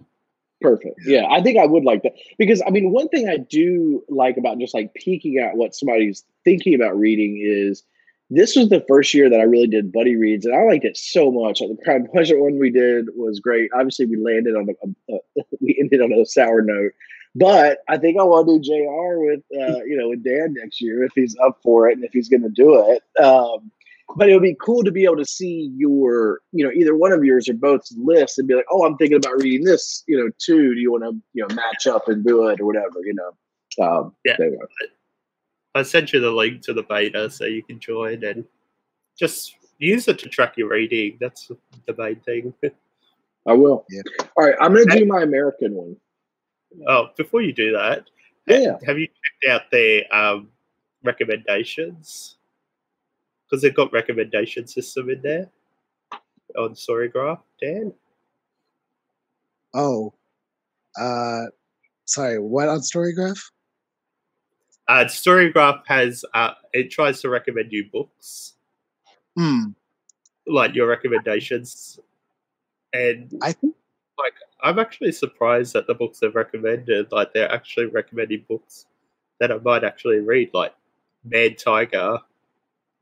Speaker 4: Perfect. Yeah, I think I would like that because I mean, one thing I do like about just like peeking at what somebody's thinking about reading is this was the first year that I really did buddy reads, and I liked it so much. Like the and Pleasure one we did was great. Obviously, we landed on a, a, a we ended on a sour note, but I think I want to do JR with uh, you know with Dan next year if he's up for it and if he's going to do it. Um, but it would be cool to be able to see your, you know, either one of yours or both's lists and be like, oh, I'm thinking about reading this, you know, too. Do you want to, you know, match up and do it or whatever, you know? Um,
Speaker 1: Yeah.
Speaker 4: there.
Speaker 1: I sent you the link to the beta so you can join and just use it to track your reading. That's the main thing.
Speaker 4: I will.
Speaker 3: Yeah.
Speaker 4: All right, I'm going to do my American one.
Speaker 1: Oh, before you do that,
Speaker 4: Yeah.
Speaker 1: have you checked out their um, recommendations? Because they've got recommendation system in there on Storygraph, Dan.
Speaker 3: Oh, uh, sorry. What on Storygraph?
Speaker 1: Uh, Storygraph has uh, it tries to recommend you books,
Speaker 3: Hmm.
Speaker 1: like your recommendations, and
Speaker 3: I think
Speaker 1: like I'm actually surprised that the books they've recommended, like they're actually recommending books that I might actually read, like Man Tiger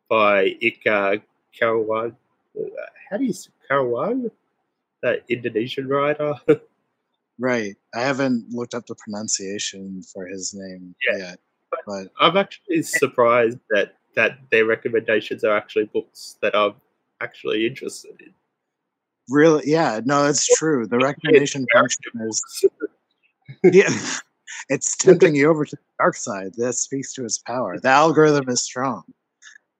Speaker 1: by Eka Kurniawan. How do you say Kurniawan? That Indonesian writer.
Speaker 3: right. I haven't looked up the pronunciation for his name
Speaker 1: Yeah.
Speaker 3: yet, but
Speaker 1: I'm actually surprised that that their recommendations are actually books that I'm actually interested in.
Speaker 3: Really, yeah. No, it's true. The recommendation function is yeah. It's tempting you over to the dark side. That speaks to its power. The algorithm is strong.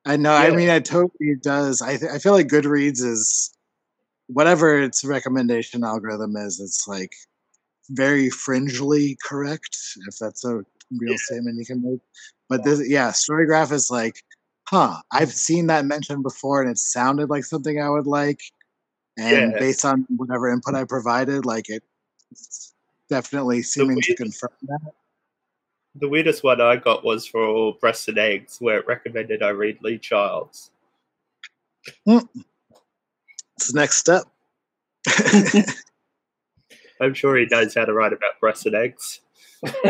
Speaker 3: I know. I mean, it totally does. I th- I feel like Goodreads is whatever its recommendation algorithm is. It's like very fringely correct, if that's a real
Speaker 1: Yeah.
Speaker 3: statement you can make. But this, yeah, Storygraph is like, huh? I've seen that mentioned before, and it sounded like something I would like. And
Speaker 1: Yeah.
Speaker 3: based on whatever input I provided, like it definitely seeming to confirm that.
Speaker 1: The weirdest one I got was for Breasts and Eggs, where it recommended I read Lee Childs. Hmm.
Speaker 3: It's the next step.
Speaker 1: I'm sure he knows how to write about breasts and eggs.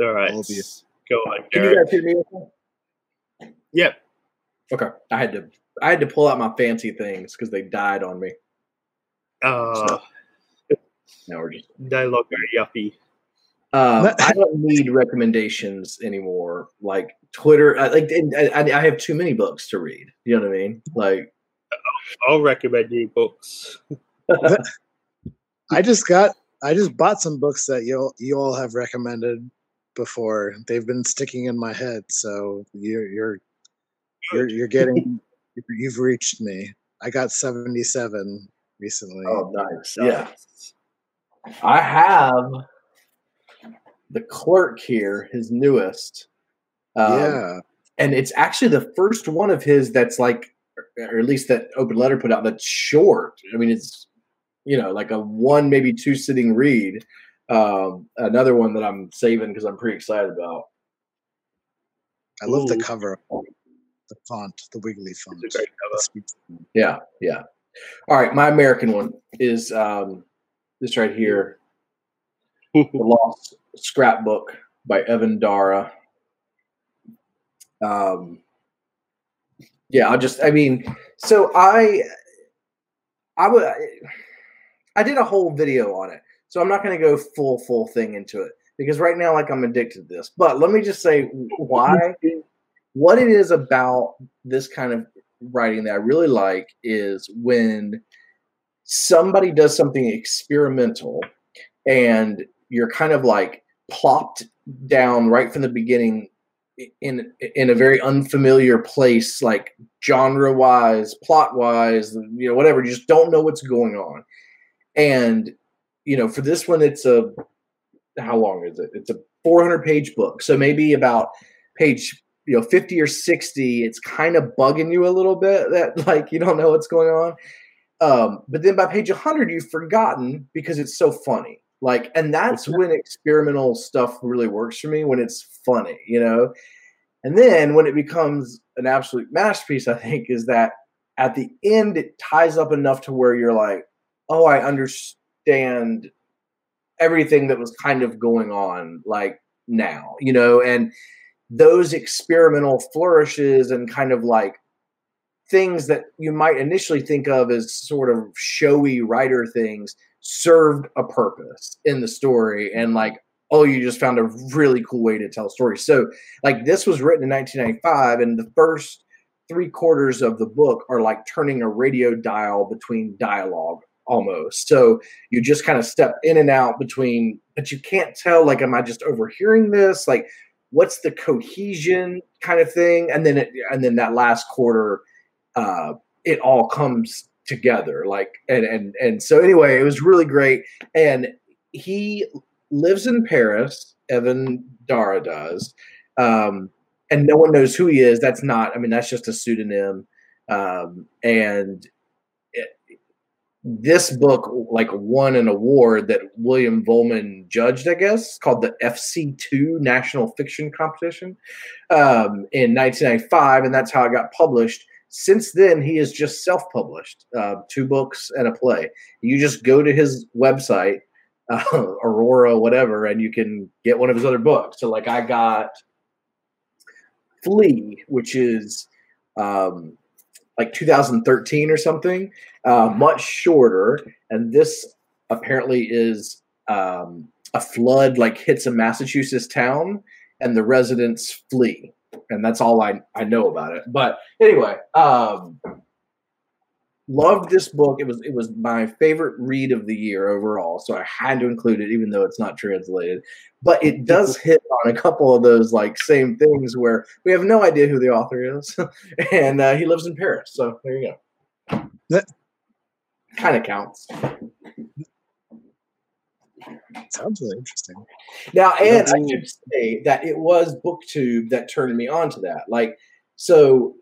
Speaker 1: All right,
Speaker 3: Obvious.
Speaker 1: go on,
Speaker 4: Can you
Speaker 1: Jared.
Speaker 4: guys hear me? okay?
Speaker 1: Yep.
Speaker 2: Okay, I had to I had to pull out my fancy things because they died on me.
Speaker 1: Uh,
Speaker 2: Now we're just
Speaker 1: no longer yuppie.
Speaker 2: Um, I don't need recommendations anymore. Like Twitter, I, like I, I have too many books to read. You know what I mean? Like,
Speaker 1: I'll recommend you books.
Speaker 3: I just got I just bought some books that you you all have recommended before. They've been sticking in my head, so you're you're you're, you're getting you've reached me. I got 77 recently.
Speaker 2: oh, nice. Yeah, I have the clerk here, his newest. Um,
Speaker 3: yeah.
Speaker 2: and it's actually the first one of his that's like, or at least that open letter put out that's short. I mean, it's you know like a one maybe two sitting read. Um, another one that I'm saving because I'm pretty excited about.
Speaker 3: I love the cover, the font, the wiggly font.
Speaker 1: It's a great cover.
Speaker 3: It speaks to me.
Speaker 2: Yeah, yeah. All right, my American one is um, this right here, "The Lost Scrapbook" by Evan Dara. Um, yeah, I'll just. I mean, so I, I would, I did a whole video on it, so I'm not going to go full full thing into it because right now, like, I'm addicted to this. But let me just say why, what it is about this kind of writing that I really like is when somebody does something experimental and you're kind of like plopped down right from the beginning in in a very unfamiliar place like genre wise plot wise you know whatever you just don't know what's going on and you know, for this one, it's a how long is it? It's a 400 page book, so maybe about page you know 50 or 60 it's kind of bugging you a little bit that like you don't know what's going on. Um, but then by page 100 you've forgotten because it's so funny. Like and that's when experimental stuff really works for me when it's funny you know? And then when it becomes an absolute masterpiece i think is that at the end it ties up enough to where you're like oh i understand everything that was kind of going on like now you know? And those experimental flourishes and kind of like things that you might initially think of as sort of showy writer things served a purpose in the story and like oh you just found a really cool way to tell a story. So like this was written in 1995 and the first three quarters of the book are like turning a radio dial between dialogue almost. So you just kind of step in and out between but you can't tell like am i just overhearing this? Like what's the cohesion kind of thing? And then it and then that last quarter uh it all comes together like and and and so anyway it was really great. And he lives in paris evan dara does um and no one knows who he is. That's not i mean that's just a pseudonym. Um and this book like won an award that William Vollmann judged, I guess, called the FC2 National Fiction Competition um, in 1995, and that's how it got published. Since then, he has just self-published uh, two books and a play. You just go to his website, uh, Aurora, whatever, and you can get one of his other books. So, like, I got Flee, which is um, like 2013 or something, uh, much shorter. And this apparently is um, a flood like hits a Massachusetts town, and the residents flee. And that's all I, I know about it. But anyway, um, loved this book. It was it was my favorite read of the year overall, so I had to include it, even though it's not translated. But it does hit on a couple of those like same things where we have no idea who the author is, and uh, he lives in Paris. So there you go. That kind of counts.
Speaker 3: Sounds really interesting.
Speaker 2: Now, and I should say that it was BookTube that turned me on to that. Like, so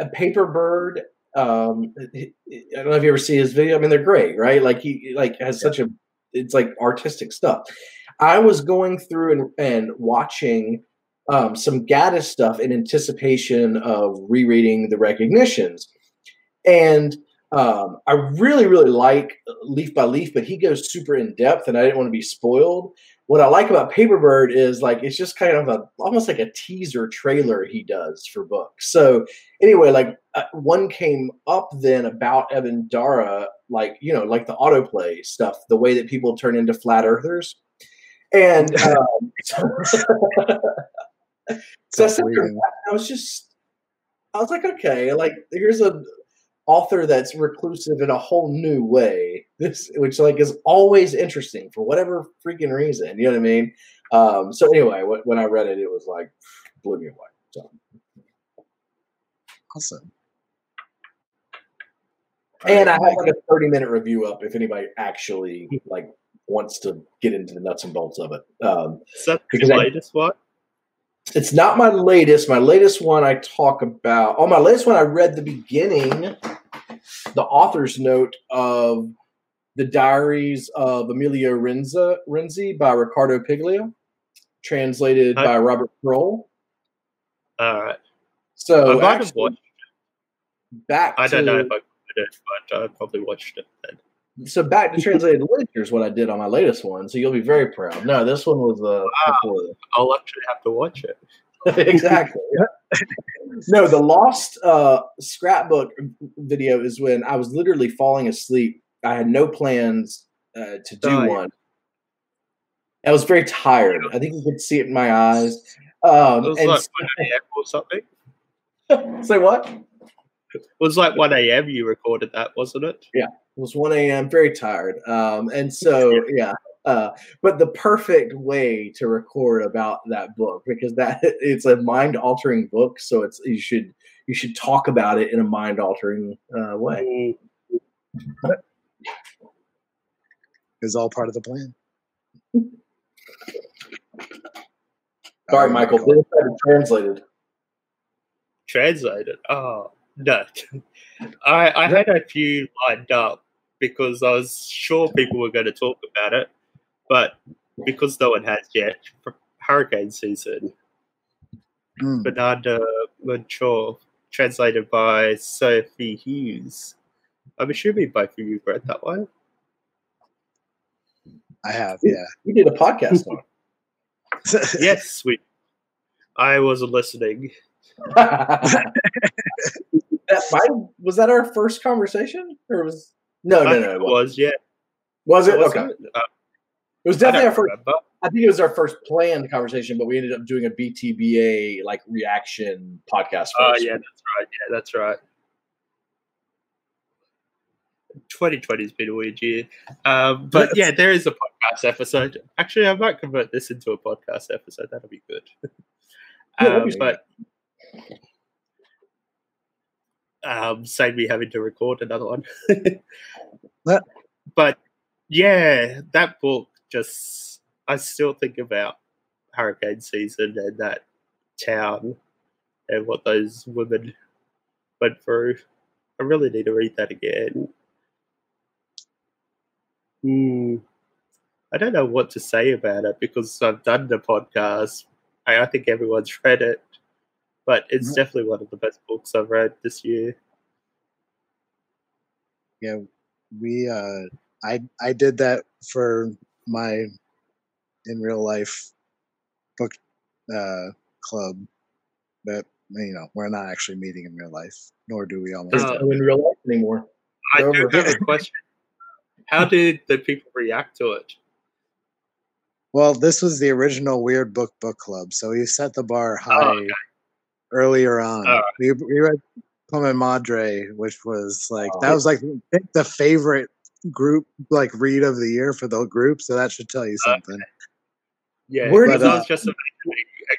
Speaker 2: a Paperbird um i don't know if you ever see his video i mean they're great right? Like he like has such a it's like artistic stuff. I was going through and, and watching um some gaddis stuff in anticipation of rereading the recognitions. And um i really really like leaf by leaf but he goes super in depth and i didn't want to be spoiled what I like about Paperbird is like it's just kind of a almost like a teaser trailer he does for books. So anyway, like uh, one came up then about Evan Dara, like you know, like the autoplay stuff, the way that people turn into flat earthers, and um, so, so I, I was just I was like, okay, like here's a author that's reclusive in a whole new way. This, which like is always interesting for whatever freaking reason. You know what I mean? Um, so anyway, when I read it, it was like blew me away. So
Speaker 3: awesome.
Speaker 2: And I have like a 30 minute review up if anybody actually like wants to get into the nuts and bolts of it. Um,
Speaker 1: Is that the latest I, one?
Speaker 2: It's not my latest. My latest one I talk about. Oh, my latest one I read the beginning, the author's note of the Diaries of Emilio Renza, Renzi by Ricardo Piglia, translated I, by Robert Croll.
Speaker 1: All right.
Speaker 2: So
Speaker 1: I might have watched.
Speaker 2: Back.
Speaker 1: I don't know if I did, but I probably watched it then.
Speaker 2: So back to translated literature is what I did on my latest one. So you'll be very proud. No, this one was uh,
Speaker 1: wow. I'll actually have to watch it.
Speaker 2: exactly. no, the lost uh, scrapbook video is when I was literally falling asleep. I had no plans uh, to do oh, one. I was very tired. I think you could see it in my eyes. Um,
Speaker 1: it was
Speaker 2: and
Speaker 1: like 1 a.m. or
Speaker 2: something. Say what?
Speaker 1: It was like 1 a.m. you recorded that, wasn't it?
Speaker 2: Yeah. It was 1 a.m. Very tired. Um, and so, yeah. Uh, but the perfect way to record about that book because that it's a mind altering book. So it's, you should, you should talk about it in a mind altering uh, way.
Speaker 3: Is all part of the plan.
Speaker 2: Sorry, Michael. This had translated.
Speaker 1: Translated. Oh no, I I had a few lined up because I was sure people were going to talk about it, but because no one has yet, hurricane season.
Speaker 3: Mm.
Speaker 1: Fernanda Melchor, translated by Sophie Hughes. I'm assuming both of you read that one.
Speaker 3: I have, yeah.
Speaker 2: We did a podcast on it.
Speaker 1: yes, we. I wasn't listening.
Speaker 2: that might, was that our first conversation, or was no, no,
Speaker 1: think
Speaker 2: no?
Speaker 1: it
Speaker 2: It was,
Speaker 1: was, yeah.
Speaker 2: was it? Okay,
Speaker 1: it? Uh,
Speaker 2: it was definitely our first.
Speaker 1: remember.
Speaker 2: I think it was our first planned conversation, but we ended up doing a BTBA like reaction podcast.
Speaker 1: Oh, yeah, that's right. Yeah, that's right. 2020 has been a weird year. Um, but yeah, there is a podcast episode. Actually, I might convert this into a podcast episode. That'll be good.
Speaker 2: Yeah,
Speaker 1: um,
Speaker 2: be
Speaker 1: but um, save me having to record another one. But yeah, that book just, I still think about hurricane season and that town and what those women went through. I really need to read that again. Hmm. I don't know what to say about it because I've done the podcast. I, I think everyone's read it, but it's
Speaker 3: Mhm.
Speaker 1: definitely one of the best books I've read this year.
Speaker 3: yeah, we uh I I did that for my in real life book uh club. But you know, we're not actually meeting in real life, nor do we almost
Speaker 1: Uh,
Speaker 2: in real life anymore.
Speaker 1: I do have a question. How did the people react to it?
Speaker 3: Well, this was the original Weird Book Book Club, so we set the bar high
Speaker 1: Oh, okay.
Speaker 3: earlier on.
Speaker 1: Alright.
Speaker 3: We, we read Comemadre, which was like
Speaker 2: Oh.
Speaker 3: that was like the favorite group like read of the year for the group, so that should tell you something.
Speaker 1: Yeah,
Speaker 2: Where
Speaker 1: because
Speaker 3: did-
Speaker 1: I was just a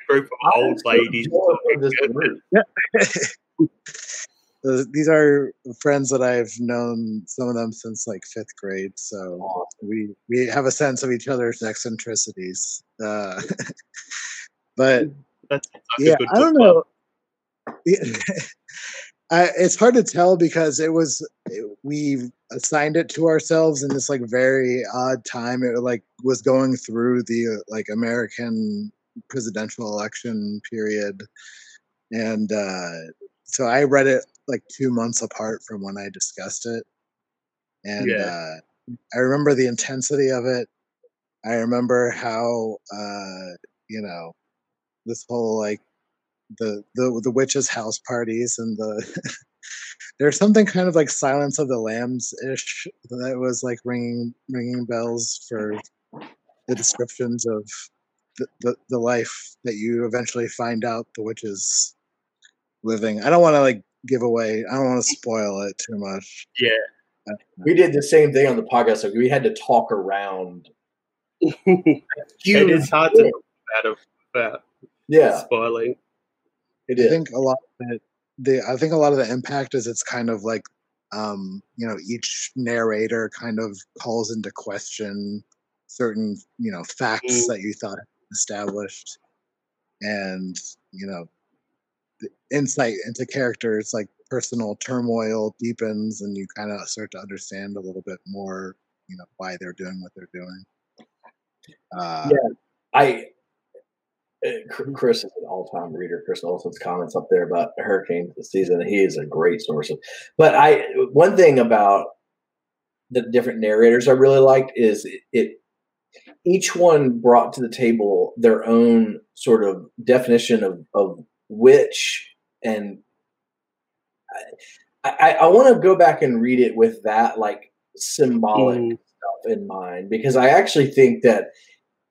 Speaker 1: group of old ladies.
Speaker 2: Of this group.
Speaker 3: Uh, These are friends that I've known some of them since like fifth grade, so
Speaker 2: Awesome.
Speaker 3: we we have a sense of each other's eccentricities. Uh, but
Speaker 1: That's
Speaker 3: yeah,
Speaker 1: a good
Speaker 3: I don't know. Yeah. I, it's hard to tell because it was we assigned it to ourselves in this like very odd time. It like was going through the like American presidential election period, and uh, so I read it like two months apart from when I discussed it, and
Speaker 1: Yeah.
Speaker 3: uh, I remember the intensity of it. I remember how uh, you know this whole like the the the witches house parties and the there's something kind of like silence of the lambs ish that was like ringing ringing bells for the descriptions of the, the, the life that you eventually find out the witches living i don't want to like give away i don't want to spoil it too much
Speaker 1: Yeah.
Speaker 2: We did the same thing on the podcast. So we had to talk around.
Speaker 1: it
Speaker 2: huge
Speaker 1: is hard to
Speaker 2: thing.
Speaker 1: talk about it without
Speaker 2: Yeah,
Speaker 1: spoiling.
Speaker 2: It
Speaker 3: I
Speaker 2: is.
Speaker 3: think a lot of it, the I think a lot of the impact is it's kind of like um, you know each narrator kind of calls into question certain you know facts
Speaker 1: Mm.
Speaker 3: that you thought established, and you know the insight into characters like personal turmoil deepens, and you kind of start to understand a little bit more you know why they're doing what they're doing. Uh,
Speaker 2: I uh, Chr- Chris is an all-time reader. Chris Olson's comments up there about hurricanes this season. He is a great source of. But I one thing about the different narrators I really liked is it, it each one brought to the table their own sort of definition of of witch and I, I, I want to go back and read it with that like symbolic
Speaker 1: Mm.
Speaker 2: stuff in mind because I actually think that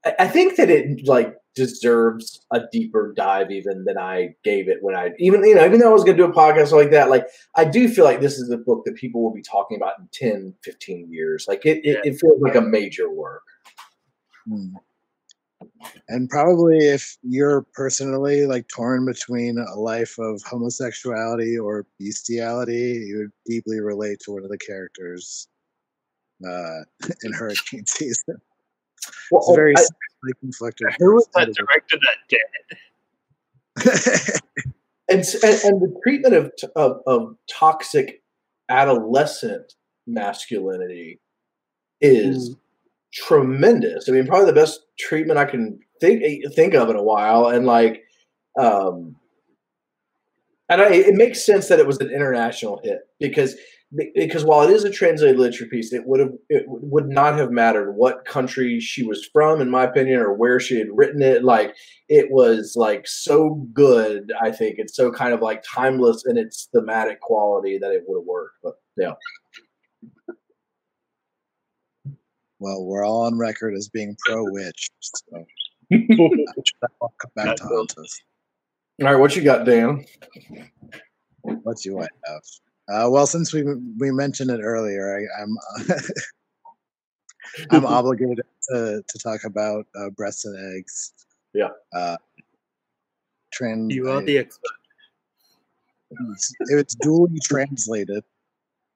Speaker 2: I, I think that it like deserves a deeper dive even than I gave it when I even you know even though I was going to do a podcast like that like I do feel like this is a book that people will be talking about in 10 15 years like it it, it feels like a major work
Speaker 3: Hmm. And probably if you're personally like torn between a life of homosexuality or bestiality, you would deeply relate to one of the characters uh, in hurricane season.
Speaker 2: Well,
Speaker 3: It's a very
Speaker 2: I-
Speaker 3: conflicted.
Speaker 1: Who was that director that dead?
Speaker 2: and, and and the treatment of, of of toxic adolescent masculinity is tremendous. I mean, probably the best treatment I can think think of in a while, and like, um, and I, it makes sense that it was an international hit because because while it is a translated literature piece, it would have it would not have mattered what country she was from, in my opinion, or where she had written it. Like it was like so good. I think it's so kind of like timeless in its thematic quality that it would have worked. But yeah,
Speaker 3: well, we're all on record as being pro witch, so back to haunt us.
Speaker 2: all right, what you got, Dan?
Speaker 3: What do I have? Uh, well, since we we mentioned it earlier, I, I'm I'm obligated to to talk about uh, breasts and eggs.
Speaker 2: Yeah.
Speaker 3: Uh, trans.
Speaker 1: You are the expert.
Speaker 3: it's, it's duly translated,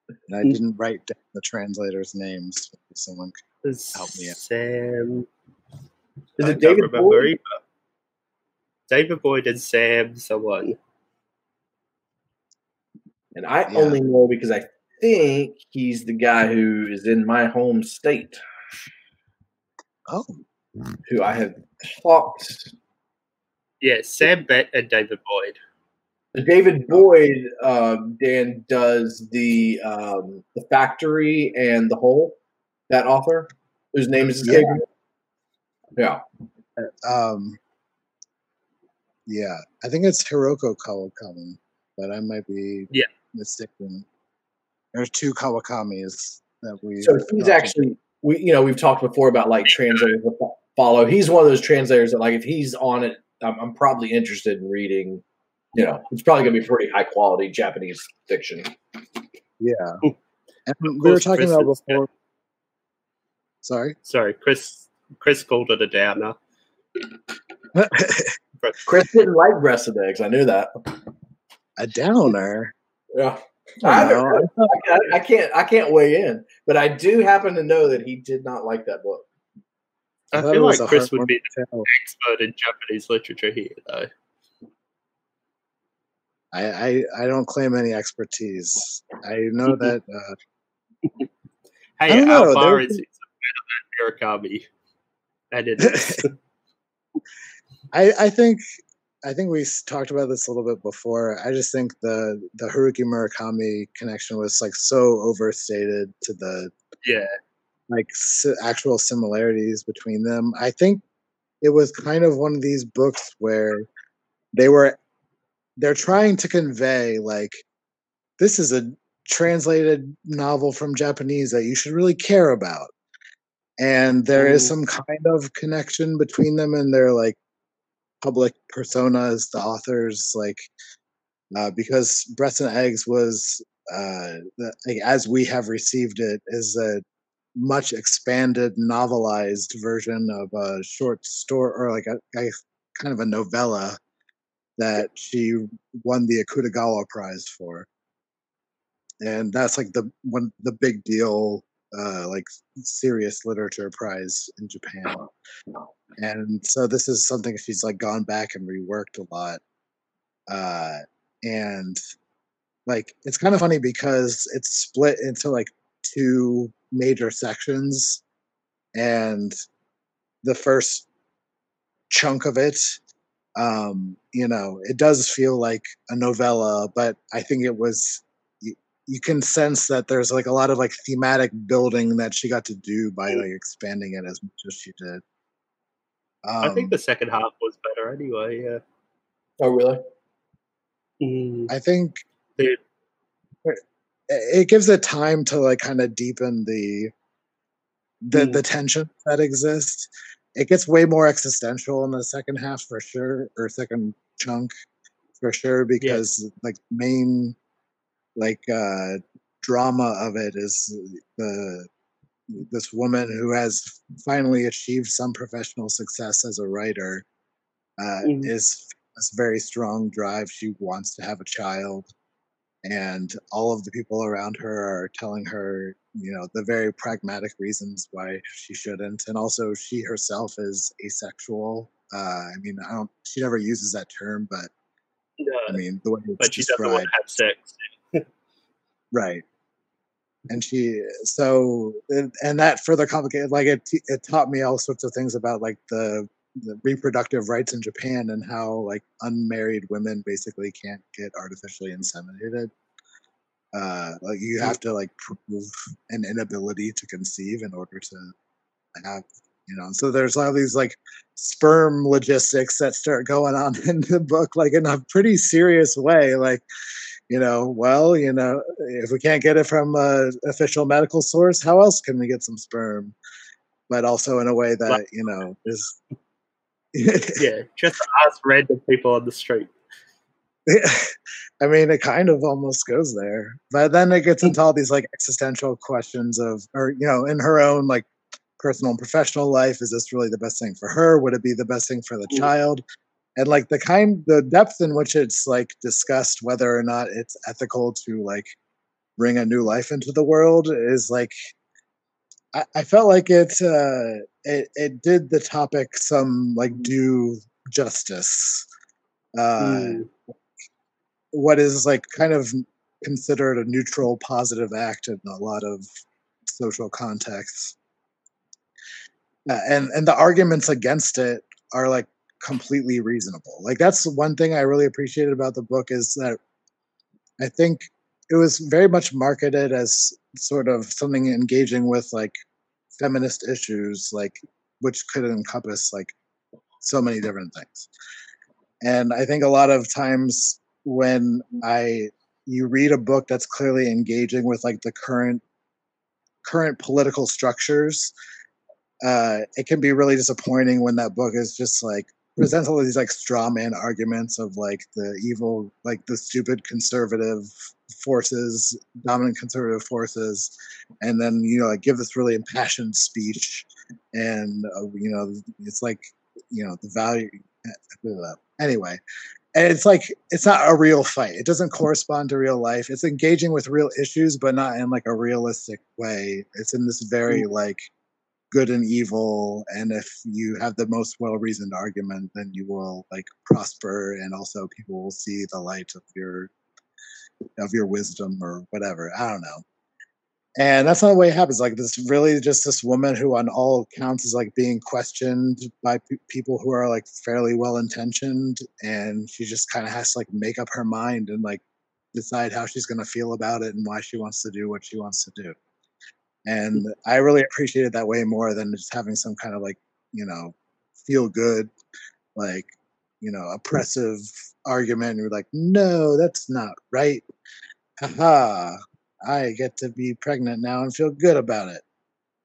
Speaker 3: and I
Speaker 1: Mhm.
Speaker 3: didn't write down the translators' names. Someone, Help me out.
Speaker 1: Sam.
Speaker 2: Is it
Speaker 1: can't
Speaker 2: David
Speaker 1: remember
Speaker 2: Boyd?
Speaker 1: David Boyd and Sam someone.
Speaker 2: And I
Speaker 3: Yeah.
Speaker 2: only know because I think he's the guy who is in my home state,
Speaker 3: oh,
Speaker 2: who I have talked.
Speaker 1: Yeah, Sam Bett and David Boyd.
Speaker 2: David Boyd, um, Dan does the um, the factory and the whole. That author, whose name is
Speaker 3: Yeah.
Speaker 2: Yeah,
Speaker 3: um, yeah, I think it's Hiroko Kawakami, but I might be
Speaker 1: Yeah.
Speaker 3: Mistaken. There's two Kawakamis that we.
Speaker 2: so he's actually we you know we've talked before about like translators that fo- follow. He's one of those translators that like if he's on it, I'm, I'm probably interested in reading. You know, it's probably going to be pretty high quality Japanese fiction.
Speaker 3: yeah. And we were talking
Speaker 1: Chris
Speaker 3: about
Speaker 1: is-
Speaker 3: before. Sorry.
Speaker 1: Sorry, Chris. Chris called it a downer.
Speaker 2: Chris didn't like breasts and eggs. I knew that.
Speaker 3: a downer.
Speaker 2: Yeah.
Speaker 3: I
Speaker 2: I,
Speaker 3: don't
Speaker 2: haven't
Speaker 3: know.
Speaker 2: read it. I, I can't. I can't weigh in, but I do happen to know that he did not like that book.
Speaker 1: I,
Speaker 3: thought it
Speaker 1: feel like Chris would be
Speaker 3: heartwarming tale.
Speaker 1: the expert in Japanese literature here, though.
Speaker 3: I, I I don't claim any expertise. I know that uh,
Speaker 1: Hey,
Speaker 3: don't know,
Speaker 1: our bar
Speaker 3: there's-
Speaker 1: is better than Murakami. And it is.
Speaker 3: I I think I think we talked about this a little bit before. I just think the the Haruki Murakami connection was like so overstated to the
Speaker 1: yeah.
Speaker 3: like si- actual similarities between them. I think it was kind of one of these books where they were they're trying to convey like this is a translated novel from Japanese that you should really care about. And there is
Speaker 1: Mm.
Speaker 3: some kind of connection between them and their like public personas, the authors, like uh, because Breasts and Eggs was uh, the, like, as we have received it is a much expanded novelized version of a short story or like a, a kind of a novella that she won the Akutagawa Prize for. And that's like the one the big deal uh like serious literature prize in Japan. And so this is something she's like gone back and reworked a lot. Uh and like it's kind of funny because it's split into like two major sections and the first chunk of it um you know it does feel like a novella but i think it was you, you can sense that there's like a lot of like thematic building that she got to do by like expanding it as much as she did um,
Speaker 1: I think the second half was better anyway, yeah.
Speaker 2: Oh, really?
Speaker 1: Mm,
Speaker 3: I think it, it gives it time to like kind of deepen the the
Speaker 1: Mm.
Speaker 3: the tension that exists. It gets way more existential in the second half for sure, or second chunk for sure, because like main like uh drama of it is the this woman who has finally achieved some professional success as a writer uh,
Speaker 1: Mhm.
Speaker 3: is has a very strong drive. She wants to have a child, and all of the people around her are telling her, you know the very pragmatic reasons why she shouldn't, and also she herself is asexual. Uh, I mean, I don't. She never uses that term, but
Speaker 1: No,
Speaker 3: I mean the way it's
Speaker 1: but she doesn't want to have sex.
Speaker 3: right? And she so and that further complicated. Like it, it taught me all sorts of things about like the the reproductive rights in Japan and how like unmarried women basically can't get artificially inseminated. Uh, like you have to like prove an inability to conceive in order to have you know. So there's all these like sperm logistics that start going on in the book, like in a pretty serious way. Like you know, well, you know, if we can't get it from a official medical source, how else can we get some sperm? But also in a way that you know is
Speaker 1: Yeah, just ask random people on the street.
Speaker 3: I mean, it kind of almost goes there, but then it gets into all these like existential questions of, or you know, in her own like personal and professional life, is this really the best thing for her? Would it be the best thing for the
Speaker 1: Mm.
Speaker 3: child? And like the kind, the depth in which it's like discussed whether or not it's ethical to like bring a new life into the world is like, I, I felt like it, uh, it, it did the topic some like due justice. Uh,
Speaker 1: Mm.
Speaker 3: what is like kind of considered a neutral positive act in a lot of social contexts Uh, and and the arguments against it are like completely reasonable. Like that's one thing i really appreciated about the book is that i think it was very much marketed as sort of something engaging with like feminist issues like which could encompass like so many different things. And i think a lot of times when i you read a book that's clearly engaging with like the current current political structures uh it can be really disappointing when that book is just like presents all of these like straw man arguments of like the evil like the stupid conservative forces dominant conservative forces and then you know like give this really impassioned speech and uh, you know it's like you know the value uh, anyway and it's like it's not a real fight. It doesn't correspond to real life. It's engaging with real issues but not in like a realistic way. It's in this very like good and evil and if you have the most well-reasoned argument then you will like prosper and also people will see the light of your of your wisdom or whatever. I don't know. And that's not the way it happens. Like this really just this woman who on all accounts is like being questioned by pe- people who are like fairly well intentioned and she just kind of has to like make up her mind and like decide how she's going to feel about it and why she wants to do what she wants to do and i really appreciate it that way more than just having some kind of like you know feel good like you know oppressive argument and you're like no that's not right. Haha i get to be pregnant now and feel good about it.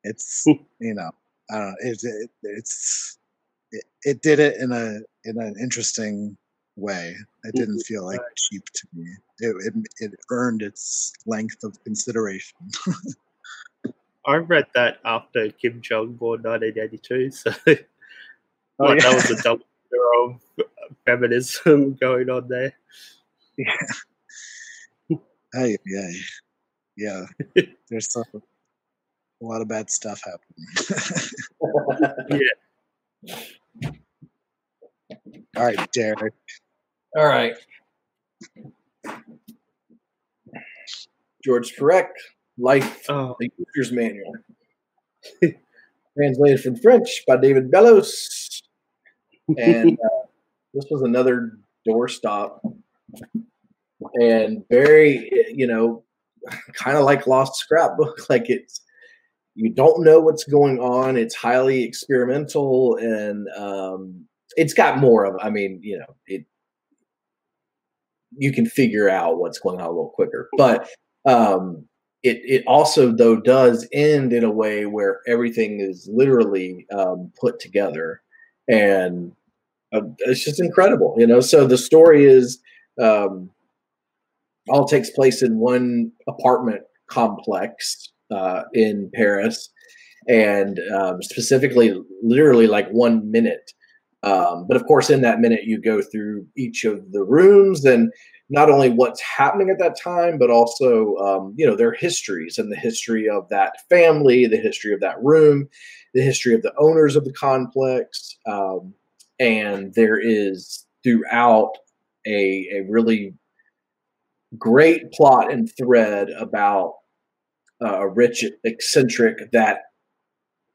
Speaker 3: It's you know i don't know it, it, it's it, it did it in a in an interesting way. It didn't mm-hmm. feel like cheap to me. It, it, it earned its length of consideration
Speaker 1: I read that after Kim Jiyoung born 1982, so
Speaker 3: Oh,
Speaker 1: what,
Speaker 3: yeah.
Speaker 1: that was a double of feminism going on there. Yeah.
Speaker 3: Hey, yeah, yeah. There's some, a lot of bad stuff happening. Yeah. All right, Derek.
Speaker 2: All right. George Perec, Life,
Speaker 1: Oh,
Speaker 2: the User's Manual. Translated from French by David Bellos. And uh, this was another doorstop. And very, you know, kind of like Lost Scrapbook. Like it's, you don't know what's going on. It's highly experimental and um, it's got more of, I mean, you know, it, you can figure out what's going on a little quicker. But um, it it also though does end in a way where everything is literally um, put together, and uh, it's just incredible, you know. So the story is um, all takes place in one apartment complex uh, in Paris, and um, specifically, literally like one minute. Um, but of course, in that minute, you go through each of the rooms and not only what's happening at that time, but also um, you know their histories and the history of that family, the history of that room, the history of the owners of the complex, um, and there is throughout a a really great plot and thread about uh, a rich eccentric that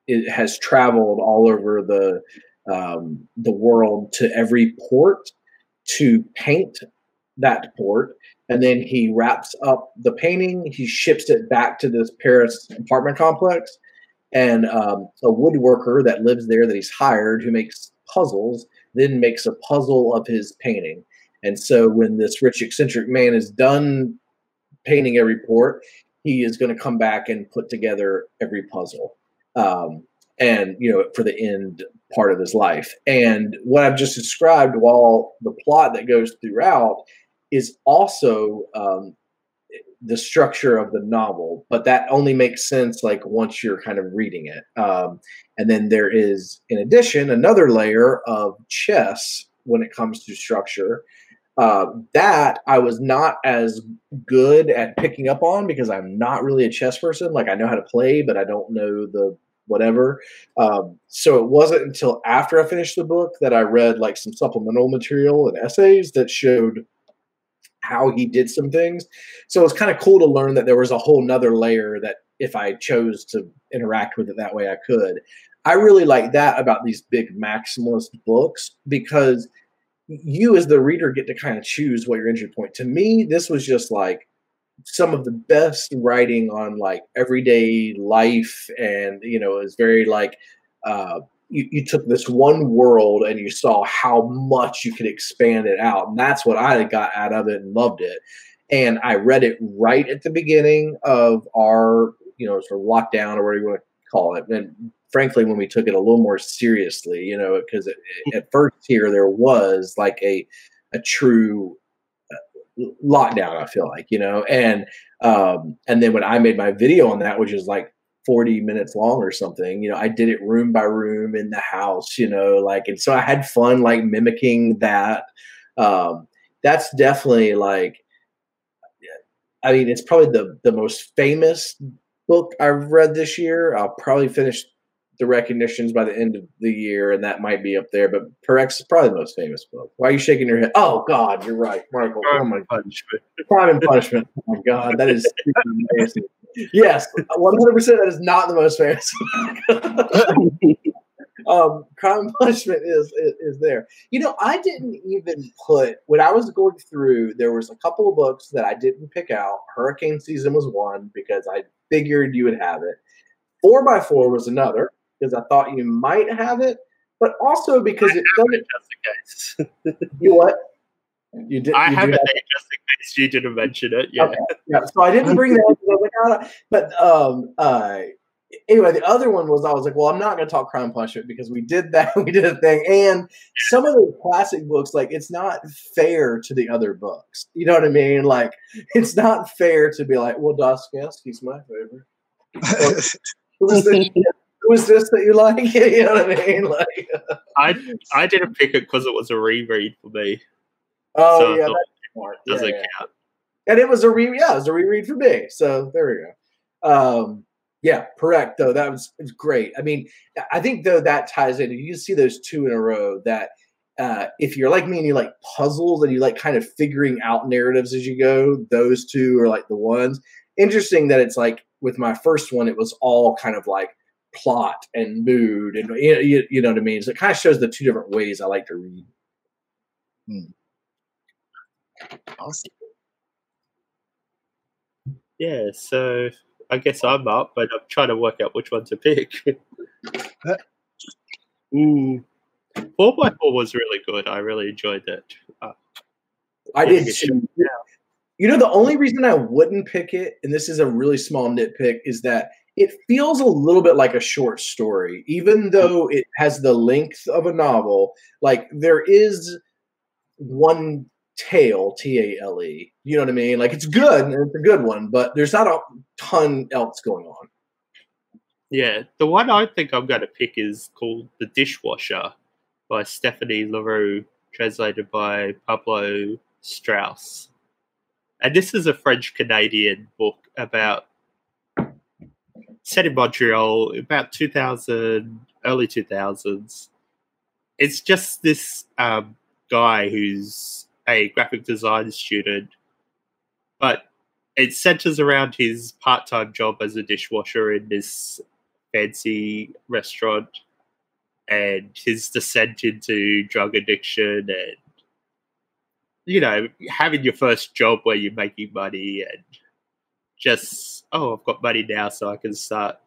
Speaker 2: it has traveled all over the um, the world to every port to paint that port and then he wraps up the painting. He ships it back to this paris apartment complex and um, a woodworker that lives there that he's hired who makes puzzles then makes a puzzle of his painting. And so when this rich eccentric man is done painting every port he is going to come back and put together every puzzle. Um, and you know for the end part of his life. And what i've just described while the plot that goes throughout is also um, the structure of the novel but that only makes sense like once you're kind of reading it um, and then there is in addition another layer of chess when it comes to structure uh, that I was not as good at picking up on because I'm not really a chess person. Like I know how to play, but I don't know the whatever. Um, so it wasn't until after I finished the book that I read like some supplemental material and essays that showed how he did some things. So it's kind of cool to learn that there was a whole nother layer that if I chose to interact with it that way, I could. I really like that about these big maximalist books because you as the reader get to kind of choose what your entry point. To me, this was just like some of the best writing on like everyday life and you know it's very like uh you, you took this one world and you saw how much you could expand it out. And that's what i got out of it and loved it. And i read it right at the beginning of our you know sort of lockdown or whatever you want to call it. And frankly when we took it a little more seriously you know because at first here there was like a a true lockdown. I feel like you know, and um, and then when I made my video on that, which is like 40 minutes long or something, you know, I did it room by room in the house, you know, like, and so I had fun like mimicking that. Um, that's definitely like, I mean, it's probably the the most famous book I've read this year. I'll probably finish the recognitions by the end of the year, and that might be up there. But Perec's is probably the most famous book. Why are you shaking your head? Oh God, you're right, Michael.
Speaker 1: Crime
Speaker 2: oh my
Speaker 1: punishment.
Speaker 2: Crime and Punishment. Oh my God, that is amazing. Yes, 100. percent That is not the most famous. um, Crime and Punishment is, is is there. You know, I didn't even put when I was going through. There was a couple of books that I didn't pick out. Hurricane Season was one because I figured you would have it. Four by Four was another because I thought you might have it, but also because it doesn't.
Speaker 1: Just in case.
Speaker 2: You what? You did.
Speaker 1: I
Speaker 2: you
Speaker 1: have
Speaker 2: do
Speaker 1: it just in case you didn't mention it. Yeah.
Speaker 2: Okay. Yeah, so I didn't bring that. up 'cause I was but um, uh, anyway, the other one was I was like, well, I'm not going to talk Crime and Punishment because we did that. We did a thing, and some of the classic books, like it's not fair to the other books. You know what I mean? Like it's not fair to be like, well, Dostoevsky's my favorite. Who was this? Was this that you like? you know what I mean? Like,
Speaker 1: I I didn't pick it because it was a reread for me.
Speaker 2: Oh
Speaker 1: So
Speaker 2: yeah,
Speaker 1: thought
Speaker 2: that's smart. Yeah,
Speaker 1: doesn't
Speaker 2: yeah.
Speaker 1: count.
Speaker 2: and it was a re yeah, it was a reread for me. So there we go. Um, yeah, correct. Though that was, was great. I mean, I think though that ties in. You see those two in a row. That uh, if you're like me and you like puzzles and you like kind of figuring out narratives as you go, those two are like the ones. Interesting that it's like with my first one, it was all kind of like plot and mood and you you, you know what I mean. So it kind of shows the two different ways I like to read.
Speaker 3: Awesome.
Speaker 1: Yeah, so I guess I'm up, but I'm trying to work out which one to pick. mm. Four by Four was really good. I really enjoyed it. Uh,
Speaker 2: I did too. You know, the only reason I wouldn't pick it, and this is a really small nitpick, is that it feels a little bit like a short story, even though it has the length of a novel. Like there is one tale, T A L E. You know what I mean? Like it's good, it's a good one, but there's not a ton else going on.
Speaker 1: yeah, the one I think I'm going to pick is called The Dishwasher by Stephanie Larue, translated by Pablo Strauss. and this is a French Canadian book about set in Montreal about 2000, early 2000s. It's just this um, guy who's a graphic design student, but it centers around his part time job as a dishwasher in this fancy restaurant and his descent into drug addiction and you know having your first job where you're making money and just oh i've got money now so i can start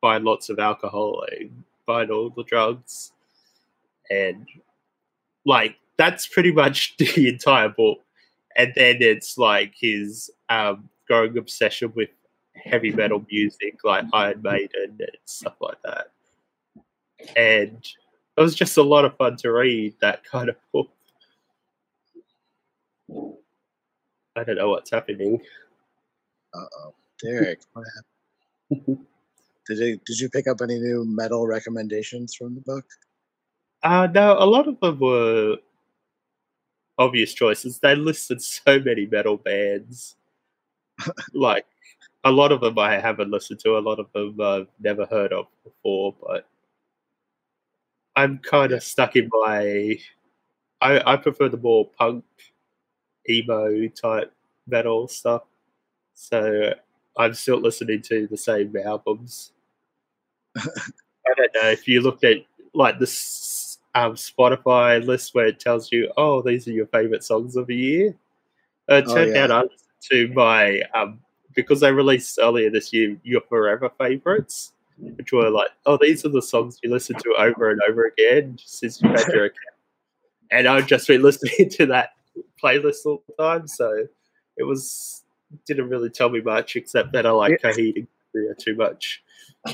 Speaker 1: buying lots of alcohol and buying all the drugs. And like that's pretty much the entire book and then it's like his um, growing obsession with heavy metal music like Iron Maiden and stuff like that. And it was just a lot of fun to read that kind of book. I don't know what's happening.
Speaker 3: Uh oh, Derek, what happened? did you did you pick up any new metal recommendations from the book?
Speaker 1: Uh no, a lot of them were obvious choices. They listed so many metal bands. like a lot of them I haven't listened to, a lot of them I've never heard of before, but I'm kind of stuck in my. I, I prefer the more punk, emo type metal stuff. So I'm still listening to the same albums. I don't know if you looked at like this um, Spotify list where it tells you, oh, these are your favorite songs of the year. Uh, it
Speaker 3: Oh,
Speaker 1: turned
Speaker 3: yeah.
Speaker 1: out I listened to my um, because they released earlier this year your forever favorites, which were like, oh, these are the songs you listen to over and over again since you've had your account. And I've just been listening to that playlist all the time, so it was didn't really tell me much except that I like Coheed and Cambria too much.